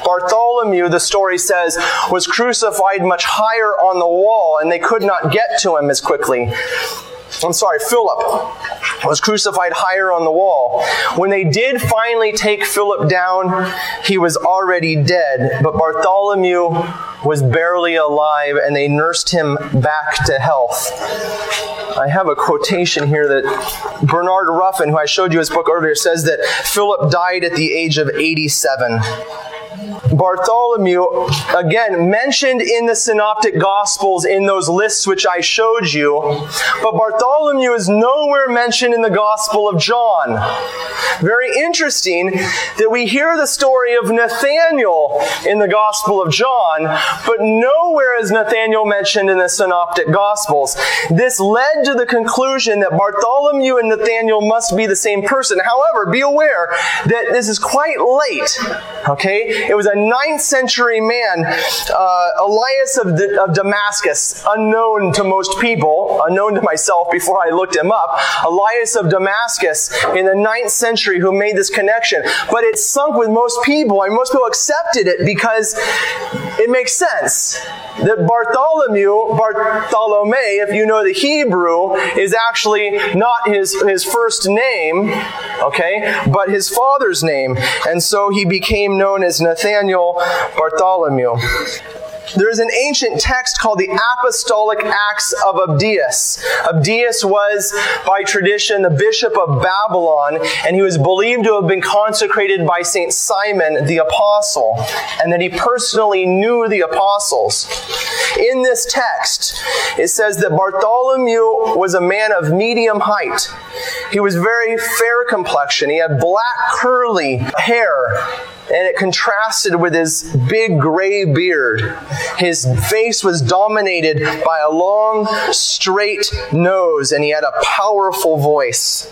Bartholomew, the story says, was crucified much higher on the wall, and they could not get to him as quickly. I'm sorry, Philip was crucified higher on the wall. When they did finally take Philip down, he was already dead, but Bartholomew was barely alive and they nursed him back to health. I have a quotation here that Bernard Ruffin, who I showed you his book earlier, says that Philip died at the age of 87. Bartholomew, again, mentioned in the Synoptic Gospels in those lists which I showed you, but Bartholomew is nowhere mentioned in the Gospel of John. Very interesting that we hear the story of Nathanael in the Gospel of John, but nowhere is Nathanael mentioned in the Synoptic Gospels. This led to the conclusion that Bartholomew and Nathanael must be the same person. However, be aware that this is quite late. Okay? It was a ninth century man, uh, Elias of, of Damascus, unknown to most people, unknown to myself before I looked him up. Elias of Damascus in the ninth century who made this connection. But it sunk with most people, and most people accepted it because it makes sense that Bartholomew, Bartholome, if you know the Hebrew, is actually not his, his first name, okay, but his father's name. And so he became known as Nathaniel Bartholomew. There is an ancient text called the Apostolic Acts of Abdias. Abdias was, by tradition, the bishop of Babylon, and he was believed to have been consecrated by St. Simon the Apostle, and that he personally knew the apostles. in this text, it says that Bartholomew was a man of medium height. He was very fair complexion. He had black curly hair and it contrasted with his big gray beard. His face was dominated by a long, straight nose, and he had a powerful voice.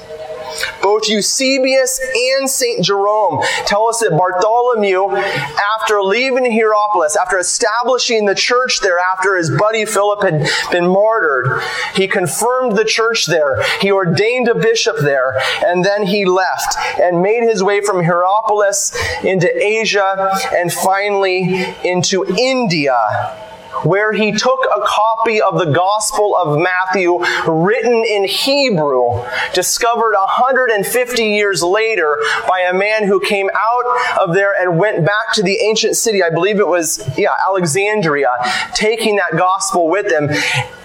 Both Eusebius and St. Jerome tell us that Bartholomew, after leaving Hierapolis, after establishing the church there, after his buddy Philip had been martyred, he confirmed the church there. He ordained a bishop there, and then he left and made his way from Hierapolis into Asia and finally into India where he took a copy of the Gospel of Matthew written in Hebrew, discovered 150 years later by a man who came out of there and went back to the ancient city. I believe it was, yeah, Alexandria, taking that gospel with him.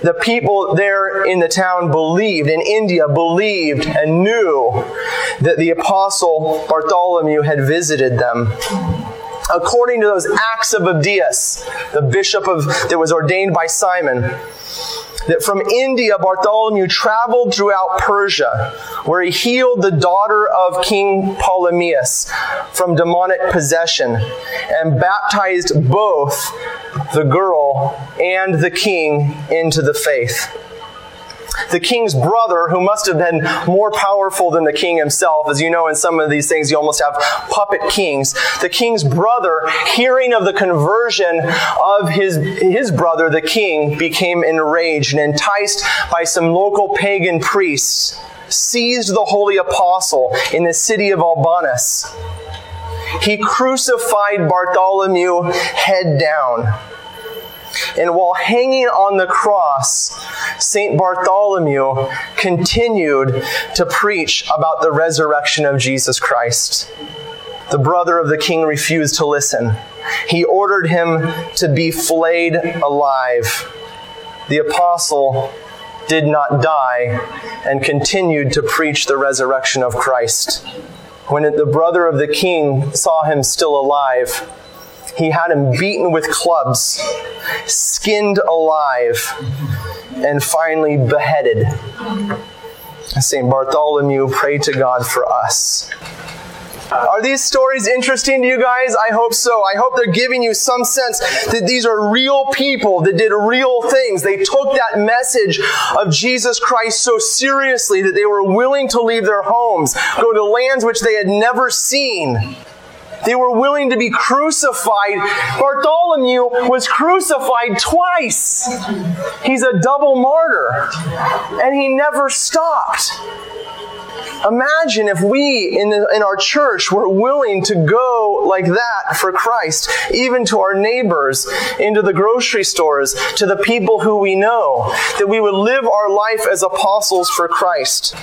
The people there in the town believed, in India, believed and knew that the apostle Bartholomew had visited them according to those acts of Abdias, the bishop of that was ordained by Simon, that from India Bartholomew traveled throughout Persia, where he healed the daughter of King Ptolemaeus from demonic possession and baptized both the girl and the king into the faith the king's brother, who must have been more powerful than the king himself. As you know, in some of these things, you almost have puppet kings. The king's brother, hearing of the conversion of his, his brother, the king, became enraged and enticed by some local pagan priests, seized the holy apostle in the city of Albanus. He crucified Bartholomew head down and while hanging on the cross, St. Bartholomew continued to preach about the resurrection of Jesus Christ. The brother of the king refused to listen. He ordered him to be flayed alive. The apostle did not die and continued to preach the resurrection of Christ. When the brother of the king saw him still alive, he had him beaten with clubs, skinned alive, and finally beheaded. St. Bartholomew pray to God for us. Are these stories interesting to you guys? I hope so. I hope they're giving you some sense that these are real people that did real things. They took that message of Jesus Christ so seriously that they were willing to leave their homes, go to lands which they had never seen they were willing to be crucified. Bartholomew was crucified twice. He's a double martyr. And he never stopped. Imagine if we in, the, in our church were willing to go like that for Christ, even to our neighbors, into the grocery stores, to the people who we know, that we would live our life as apostles for Christ.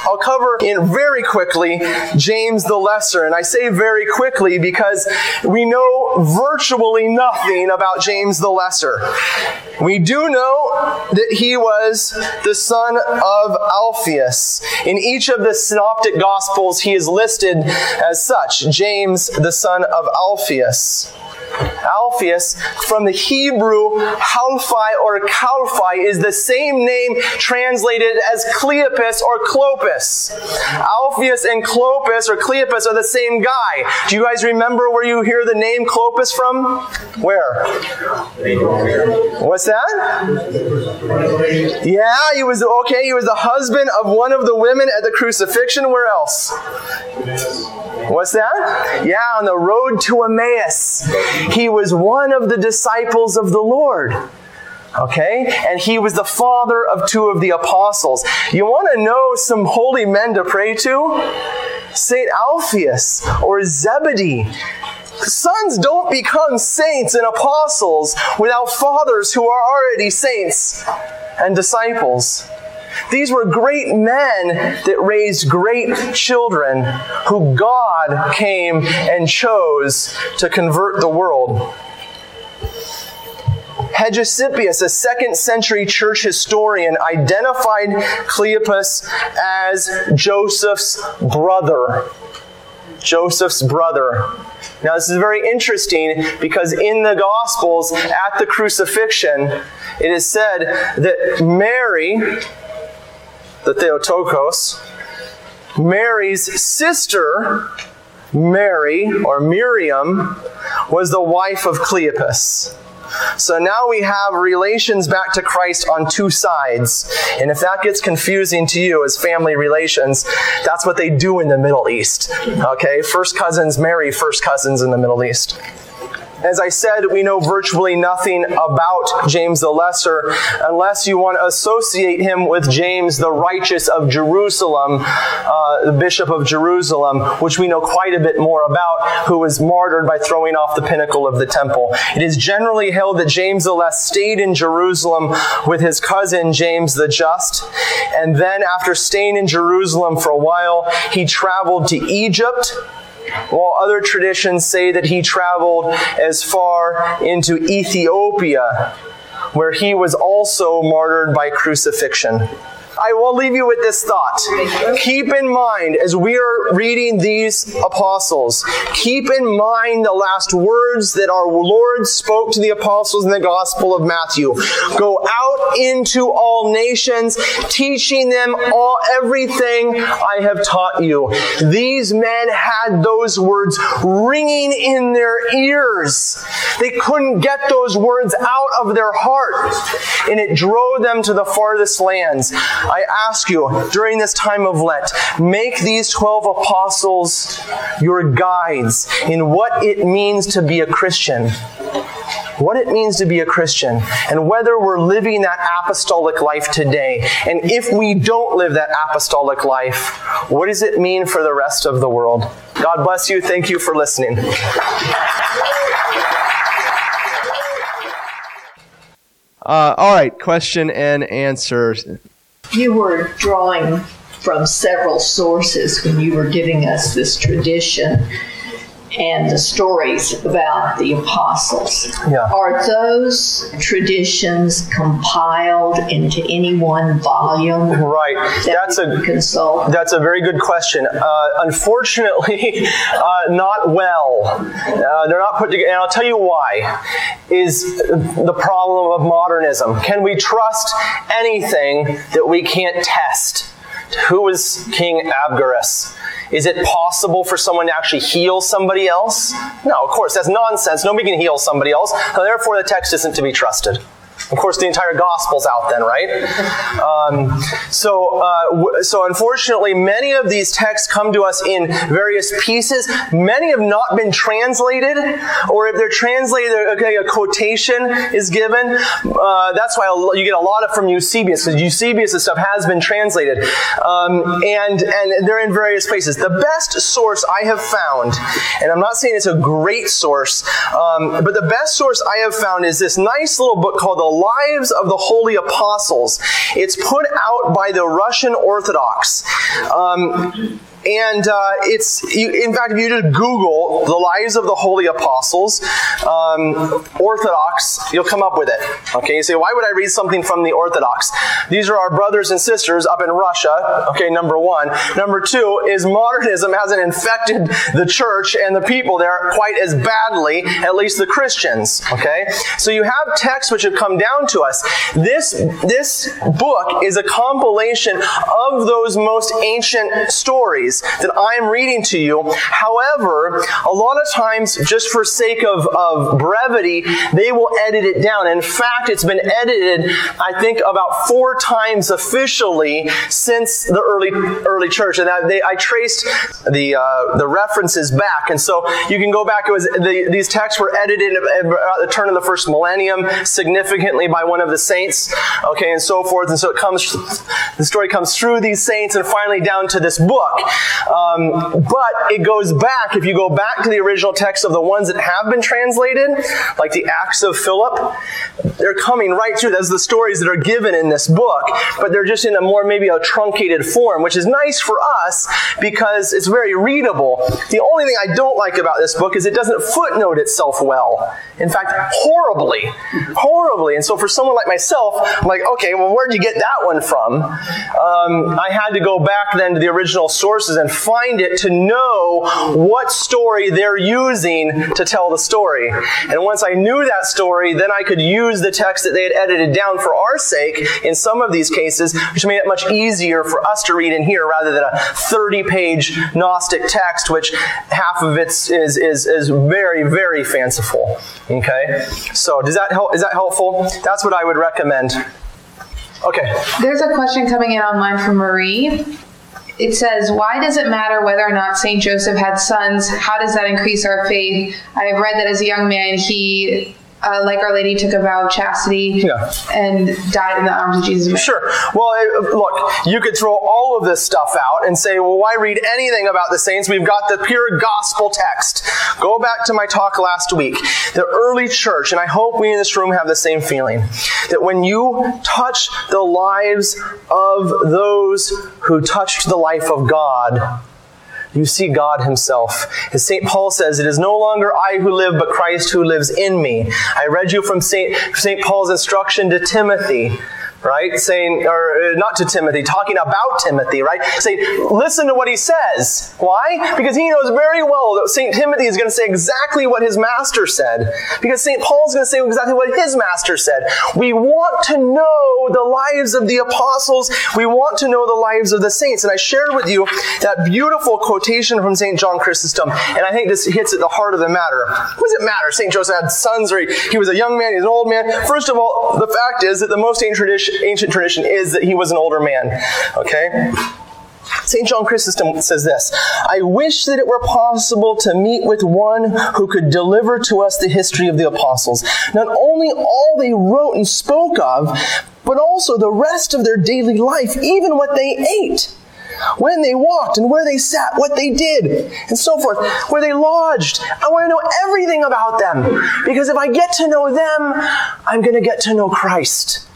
I'll cover in very quickly James the Lesser. And I say very quickly because we know virtually nothing about James the Lesser. We do know that he was the son of Alphaeus. In each of the synoptic gospels, he is listed as such James, the son of Alphaeus. Alphaeus from the Hebrew Halphi or Kalphi is the same name translated as Cleopas or Clopas. Alpheus and Clopas or Cleopas are the same guy. Do you guys remember where you hear the name Clopas from? Where? What's that? Yeah, he was okay. He was the husband of one of the women at the crucifixion. Where else? What's that? Yeah, on the road to Emmaus. He was one of the disciples of the Lord. Okay? And he was the father of two of the apostles. You want to know some holy men to pray to? St. Alphaeus or Zebedee. Sons don't become saints and apostles without fathers who are already saints and disciples. These were great men that raised great children who God came and chose to convert the world. Hegesippus, a second century church historian, identified Cleopas as Joseph's brother. Joseph's brother. Now, this is very interesting because in the Gospels, at the crucifixion, it is said that Mary, the Theotokos, Mary's sister, Mary, or Miriam, was the wife of Cleopas. So now we have relations back to Christ on two sides. And if that gets confusing to you as family relations, that's what they do in the Middle East. Okay? First cousins marry first cousins in the Middle East. As I said, we know virtually nothing about James the Lesser unless you want to associate him with James the Righteous of Jerusalem, uh, the Bishop of Jerusalem, which we know quite a bit more about, who was martyred by throwing off the pinnacle of the temple. It is generally held that James the Less stayed in Jerusalem with his cousin James the Just, and then after staying in Jerusalem for a while, he traveled to Egypt while other traditions say that he traveled as far into Ethiopia, where he was also martyred by crucifixion. I will leave you with this thought. Keep in mind, as we are reading these apostles, keep in mind the last words that our Lord spoke to the apostles in the Gospel of Matthew. Go out into all nations, teaching them all everything I have taught you. These men had those words ringing in their ears. They couldn't get those words out of their heart, and it drove them to the farthest lands. I ask you during this time of Lent, make these 12 apostles your guides in what it means to be a Christian. What it means to be a Christian, and whether we're living that apostolic life today. And if we don't live that apostolic life, what does it mean for the rest of the world? God bless you. Thank you for listening. Uh, all right, question and answer. You were drawing from several sources when you were giving us this tradition and the stories about the apostles. Yeah. Are those traditions compiled into any one volume? Right. That That's a consult. That's a very good question. Uh, unfortunately, uh, not well. Uh, they're not put together, and I'll tell you why. Is the problem of modernism? Can we trust anything that we can't test? Who was King Abgarus? Is it possible for someone to actually heal somebody else? No, of course, that's nonsense. Nobody can heal somebody else. Therefore, the text isn't to be trusted. Of course, the entire gospel's out then, right? Um, so, uh, w- so unfortunately, many of these texts come to us in various pieces. Many have not been translated, or if they're translated, okay, a quotation is given. Uh, that's why you get a lot of from Eusebius, because Eusebius' stuff has been translated, um, and and they're in various places. The best source I have found, and I'm not saying it's a great source, um, but the best source I have found is this nice little book called The Lives of the Holy Apostles. It's put out by the Russian Orthodox. Um, and uh, it's, in fact, if you just Google the lives of the holy apostles, um, Orthodox, you'll come up with it. Okay, you say, why would I read something from the Orthodox? These are our brothers and sisters up in Russia. Okay, number one. Number two is modernism hasn't infected the church and the people there quite as badly, at least the Christians. Okay, so you have texts which have come down to us. This this book is a compilation of those most ancient stories that I'm reading to you. However, a lot of times, just for sake of, of brevity, they will edit it down. In fact, it's been edited, I think, about four times officially since the early early church, and that they, I traced the uh, the references back, and so you can go back. It was the, these texts were edited at the turn of the first millennium, significantly by one of the saints, okay, and so forth, and so it comes. The story comes through these saints and finally down to this book. Um, but it goes back, if you go back to the original text of the ones that have been translated, like the Acts of Philip, they're coming right through. Those are the stories that are given in this book, but they're just in a more maybe a truncated form, which is nice for us because it's very readable. The only thing I don't like about this book is it doesn't footnote itself well. In fact, horribly. Horribly. And so for someone like myself, I'm like, okay, well, where'd you get that one from? Um, I had to go back then to the original sources sources and find it to know what story they're using to tell the story. And once I knew that story, then I could use the text that they had edited down for our sake in some of these cases, which made it much easier for us to read in here rather than a 30 page Gnostic text, which half of it is, is, is very, very fanciful. Okay? So, does that help? Is that helpful? That's what I would recommend. Okay. There's a question coming in online from Marie. It says, Why does it matter whether or not St. Joseph had sons? How does that increase our faith? I have read that as a young man, he uh, like Our Lady took a vow of chastity Yeah. and died in the arms of Jesus. Sure. Well, look, you could throw all of this stuff out and say, well, why read anything about the saints? We've got the pure gospel text. Go back to my talk last week. The early church, and I hope we in this room have the same feeling, that when you touch the lives of those who touched the life of God, you see God Himself. As St. Paul says, it is no longer I who live, but Christ who lives in me. I read you from St. Paul's instruction to Timothy. Right? Saying, or uh, not to Timothy, talking about Timothy, right? Saying, listen to what he says. Why? Because he knows very well that St. Timothy is going to say exactly what his master said. Because St. Paul's going to say exactly what his master said. We want to know the lives of the apostles. We want to know the lives of the saints. And I shared with you that beautiful quotation from St. John Chrysostom. And I think this hits at the heart of the matter. What does it matter? St. Joseph had sons, or he, he was a young man, he was an old man. First of all, the fact is that the most ancient tradition, ancient tradition is that he was an older man. Okay? St. John Chrysostom says this I wish that it were possible to meet with one who could deliver to us the history of the apostles, not only all they wrote and spoke of, but also the rest of their daily life, even what they ate. When they walked and where they sat, what they did, and so forth, where they lodged. I want to know everything about them. Because if I get to know them, I'm going to get to know Christ.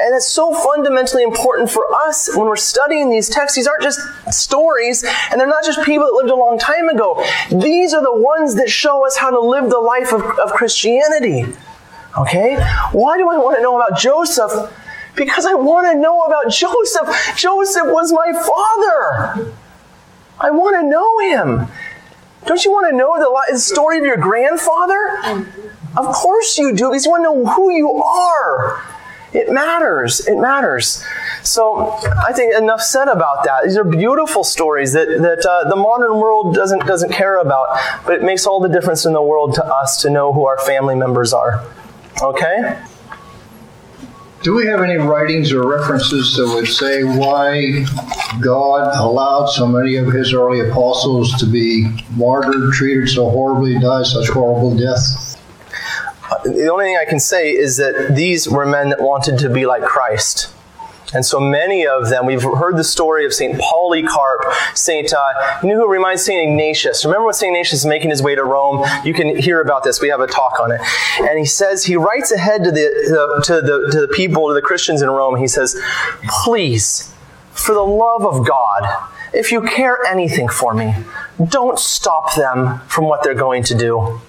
And it's so fundamentally important for us when we're studying these texts. These aren't just stories, and they're not just people that lived a long time ago. These are the ones that show us how to live the life of, of Christianity. Okay? Why do I want to know about Joseph? Because I want to know about Joseph. Joseph was my father. I want to know him. Don't you want to know the, the story of your grandfather? Of course you do, because you want to know who you are. It matters. It matters. So I think enough said about that. These are beautiful stories that, that uh, the modern world doesn't doesn't care about, but it makes all the difference in the world to us to know who our family members are. Okay? Do we have any writings or references that would say why God allowed so many of his early apostles to be martyred, treated so horribly, die such horrible deaths? The only thing I can say is that these were men that wanted to be like Christ. And so many of them, we've heard the story of St. Polycarp, St. Uh, you know who reminds St. Ignatius? Remember when St. Ignatius is making his way to Rome? You can hear about this. We have a talk on it. And he says, he writes ahead to the, to the, to the people, to the Christians in Rome, he says, please, for the love of God, if you care anything for me, don't stop them from what they're going to do.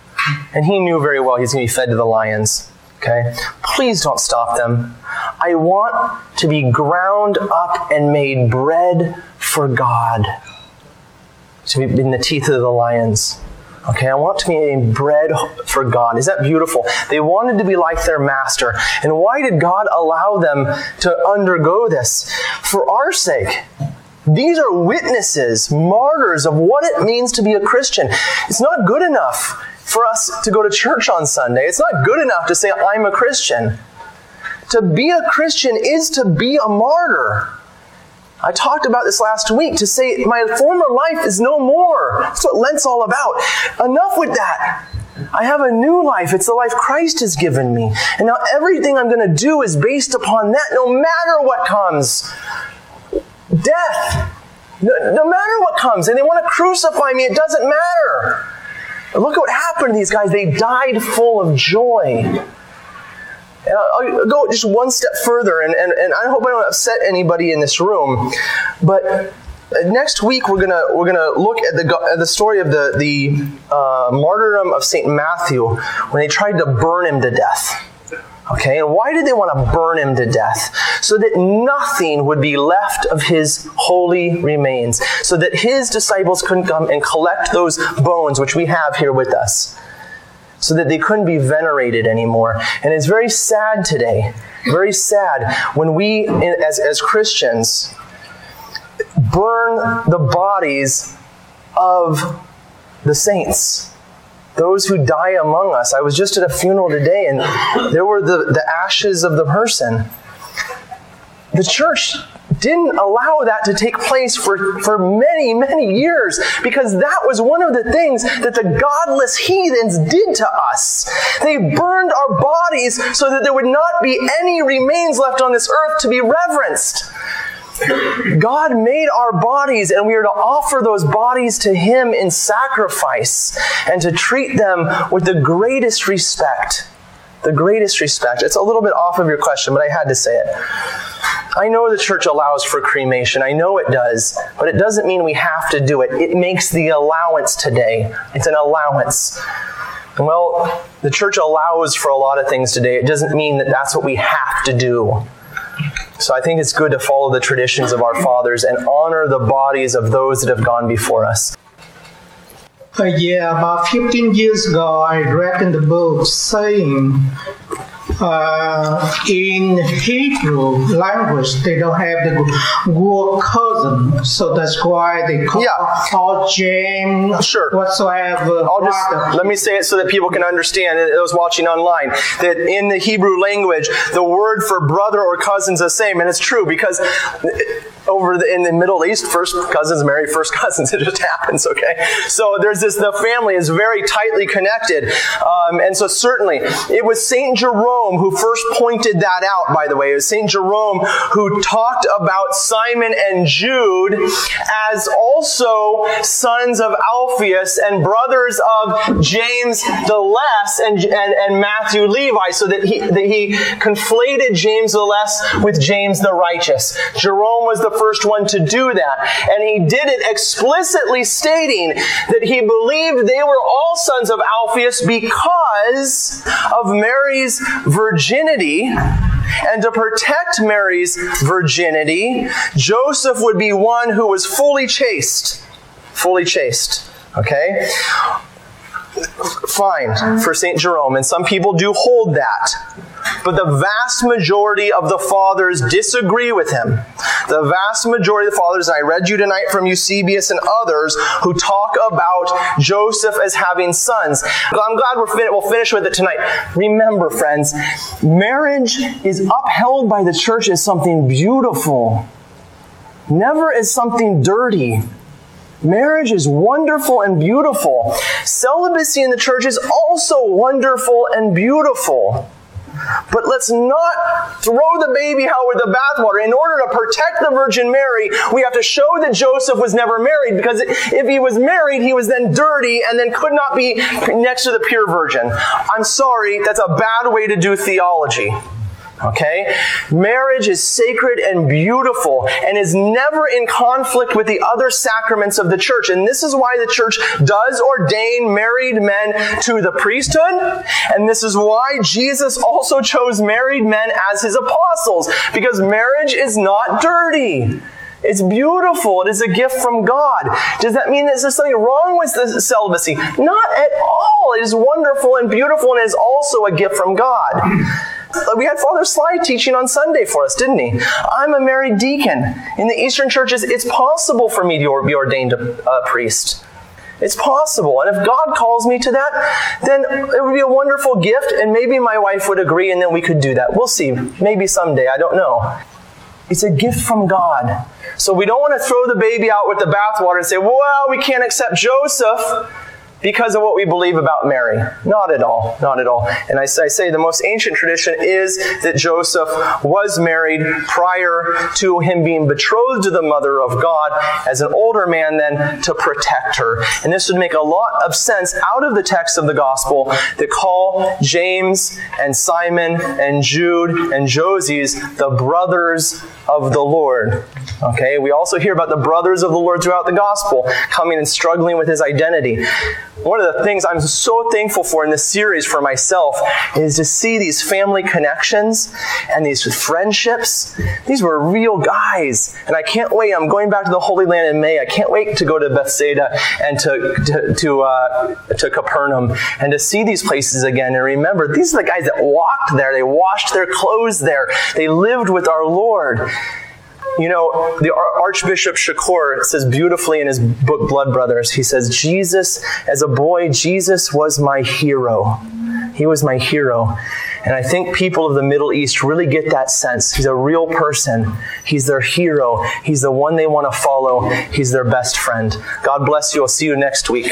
And he knew very well he's going to be fed to the lions. Okay? Please don't stop them. I want to be ground up and made bread for God. To be in the teeth of the lions. Okay, I want to be made bread for God. Is that beautiful? They wanted to be like their master. And why did God allow them to undergo this? For our sake. These are witnesses, martyrs of what it means to be a Christian. It's not good enough for us to go to church on Sunday. It's not good enough to say, I'm a Christian. To be a Christian is to be a martyr. I talked about this last week to say, my former life is no more. That's what Lent's all about. Enough with that. I have a new life. It's the life Christ has given me. And now everything I'm going to do is based upon that, no matter what comes. Death. No, no matter what comes. And they want to crucify me. It doesn't matter. Look what happened to these guys. They died full of joy. And I'll, I'll go just one step further, and, and, and I hope I don't upset anybody in this room, but next week we're gonna we're gonna look at the at the story of the the uh, martyrdom of Saint Matthew when they tried to burn him to death. Okay, and why did they want to burn him to death? So that nothing would be left of his holy remains, so that his disciples couldn't come and collect those bones which we have here with us, so that they couldn't be venerated anymore. And it's very sad today, very sad when we, as, as Christians, burn the bodies of the saints those who die among us. I was just at a funeral today and there were the, the ashes of the person. The church didn't allow that to take place for, for many, many years because that was one of the things that the godless heathens did to us. They burned our bodies so that there would not be any remains left on this earth to be reverenced. God made our bodies, and we are to offer those bodies to Him in sacrifice and to treat them with the greatest respect. The greatest respect. It's a little bit off of your question, but I had to say it. I know the church allows for cremation. I know it does, but it doesn't mean we have to do it. It makes the allowance today. It's an allowance. Well, the church allows for a lot of things today. It doesn't mean that that's what we have to do. So I think it's good to follow the traditions of our fathers and honor the bodies of those that have gone before us. Uh, yeah, about 15 years ago, I read in the book saying uh, in Hebrew language, they don't have the word cousin, so that's why they call Yeah. all James Sure. whatsoever. I'll just let me say it so that people can understand, those watching online, that in the Hebrew language, the word for brother or cousin is the same, and it's true because over the, in the Middle East, first cousins marry first cousins. It just happens, okay? So there's this. The family is very tightly connected, um, and so certainly it was Saint Jerome who first pointed that out. By the way, it was Saint Jerome who talked about Simon and Jude as also sons of Alphaeus and brothers of James the Less and, and, and Matthew Levi, so that he, that he conflated James the Less with James the Righteous. Jerome was the first one to do that, and he did it explicitly stating that he believed they were all sons of Alphaeus because of Mary's virginity. And to protect Mary's virginity, Joseph would be one who was fully chaste. Fully chaste. Okay? Fine for St. Jerome, and some people do hold that. But the vast majority of the fathers disagree with him. The vast majority of the fathers, and I read you tonight from Eusebius and others who talk about Joseph as having sons. But I'm glad we're fin- we'll finish with it tonight. Remember, friends, marriage is upheld by the church as something beautiful, never as something dirty. Marriage is wonderful and beautiful. Celibacy in the church is also wonderful and beautiful. But let's not throw the baby out with the bathwater. In order to protect the Virgin Mary, we have to show that Joseph was never married because if he was married, he was then dirty and then could not be next to the pure virgin. I'm sorry, that's a bad way to do theology. Okay? Marriage is sacred and beautiful and is never in conflict with the other sacraments of the church. And this is why the church does ordain married men to the priesthood. And this is why Jesus also chose married men as his apostles. Because marriage is not dirty. It's beautiful. It is a gift from God. Does that mean that there's something wrong with the celibacy? Not at all. It is wonderful and beautiful and is also a gift from God. We had Father Sly teaching on Sunday for us, didn't he? I'm a married deacon. In the Eastern churches, it's possible for me to be ordained a, a priest. It's possible. And if God calls me to that, then it would be a wonderful gift, and maybe my wife would agree, and then we could do that. We'll see. Maybe someday. I don't know. It's a gift from God. So we don't want to throw the baby out with the bathwater and say, well, we can't accept Joseph because of what we believe about Mary. Not at all. Not at all. And I say, I say the most ancient tradition is that Joseph was married prior to him being betrothed to the mother of God as an older man then to protect her. And this would make a lot of sense out of the text of the gospel that call James and Simon and Jude and Joses the brothers of the Lord. Okay, we also hear about the brothers of the Lord throughout the gospel coming and struggling with his identity. One of the things I'm so thankful for in this series for myself is to see these family connections and these friendships. These were real guys. And I can't wait. I'm going back to the Holy Land in May. I can't wait to go to Bethsaida and to, to, to, uh, to Capernaum and to see these places again. And remember, these are the guys that walked there. They washed their clothes there. They lived with our Lord. You know, the Archbishop Chacour says beautifully in his book Blood Brothers, he says, Jesus, as a boy, Jesus was my hero. He was my hero. And I think people of the Middle East really get that sense. He's a real person. He's their hero. He's the one they want to follow. He's their best friend. God bless you. I'll see you next week.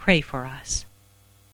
pray for us.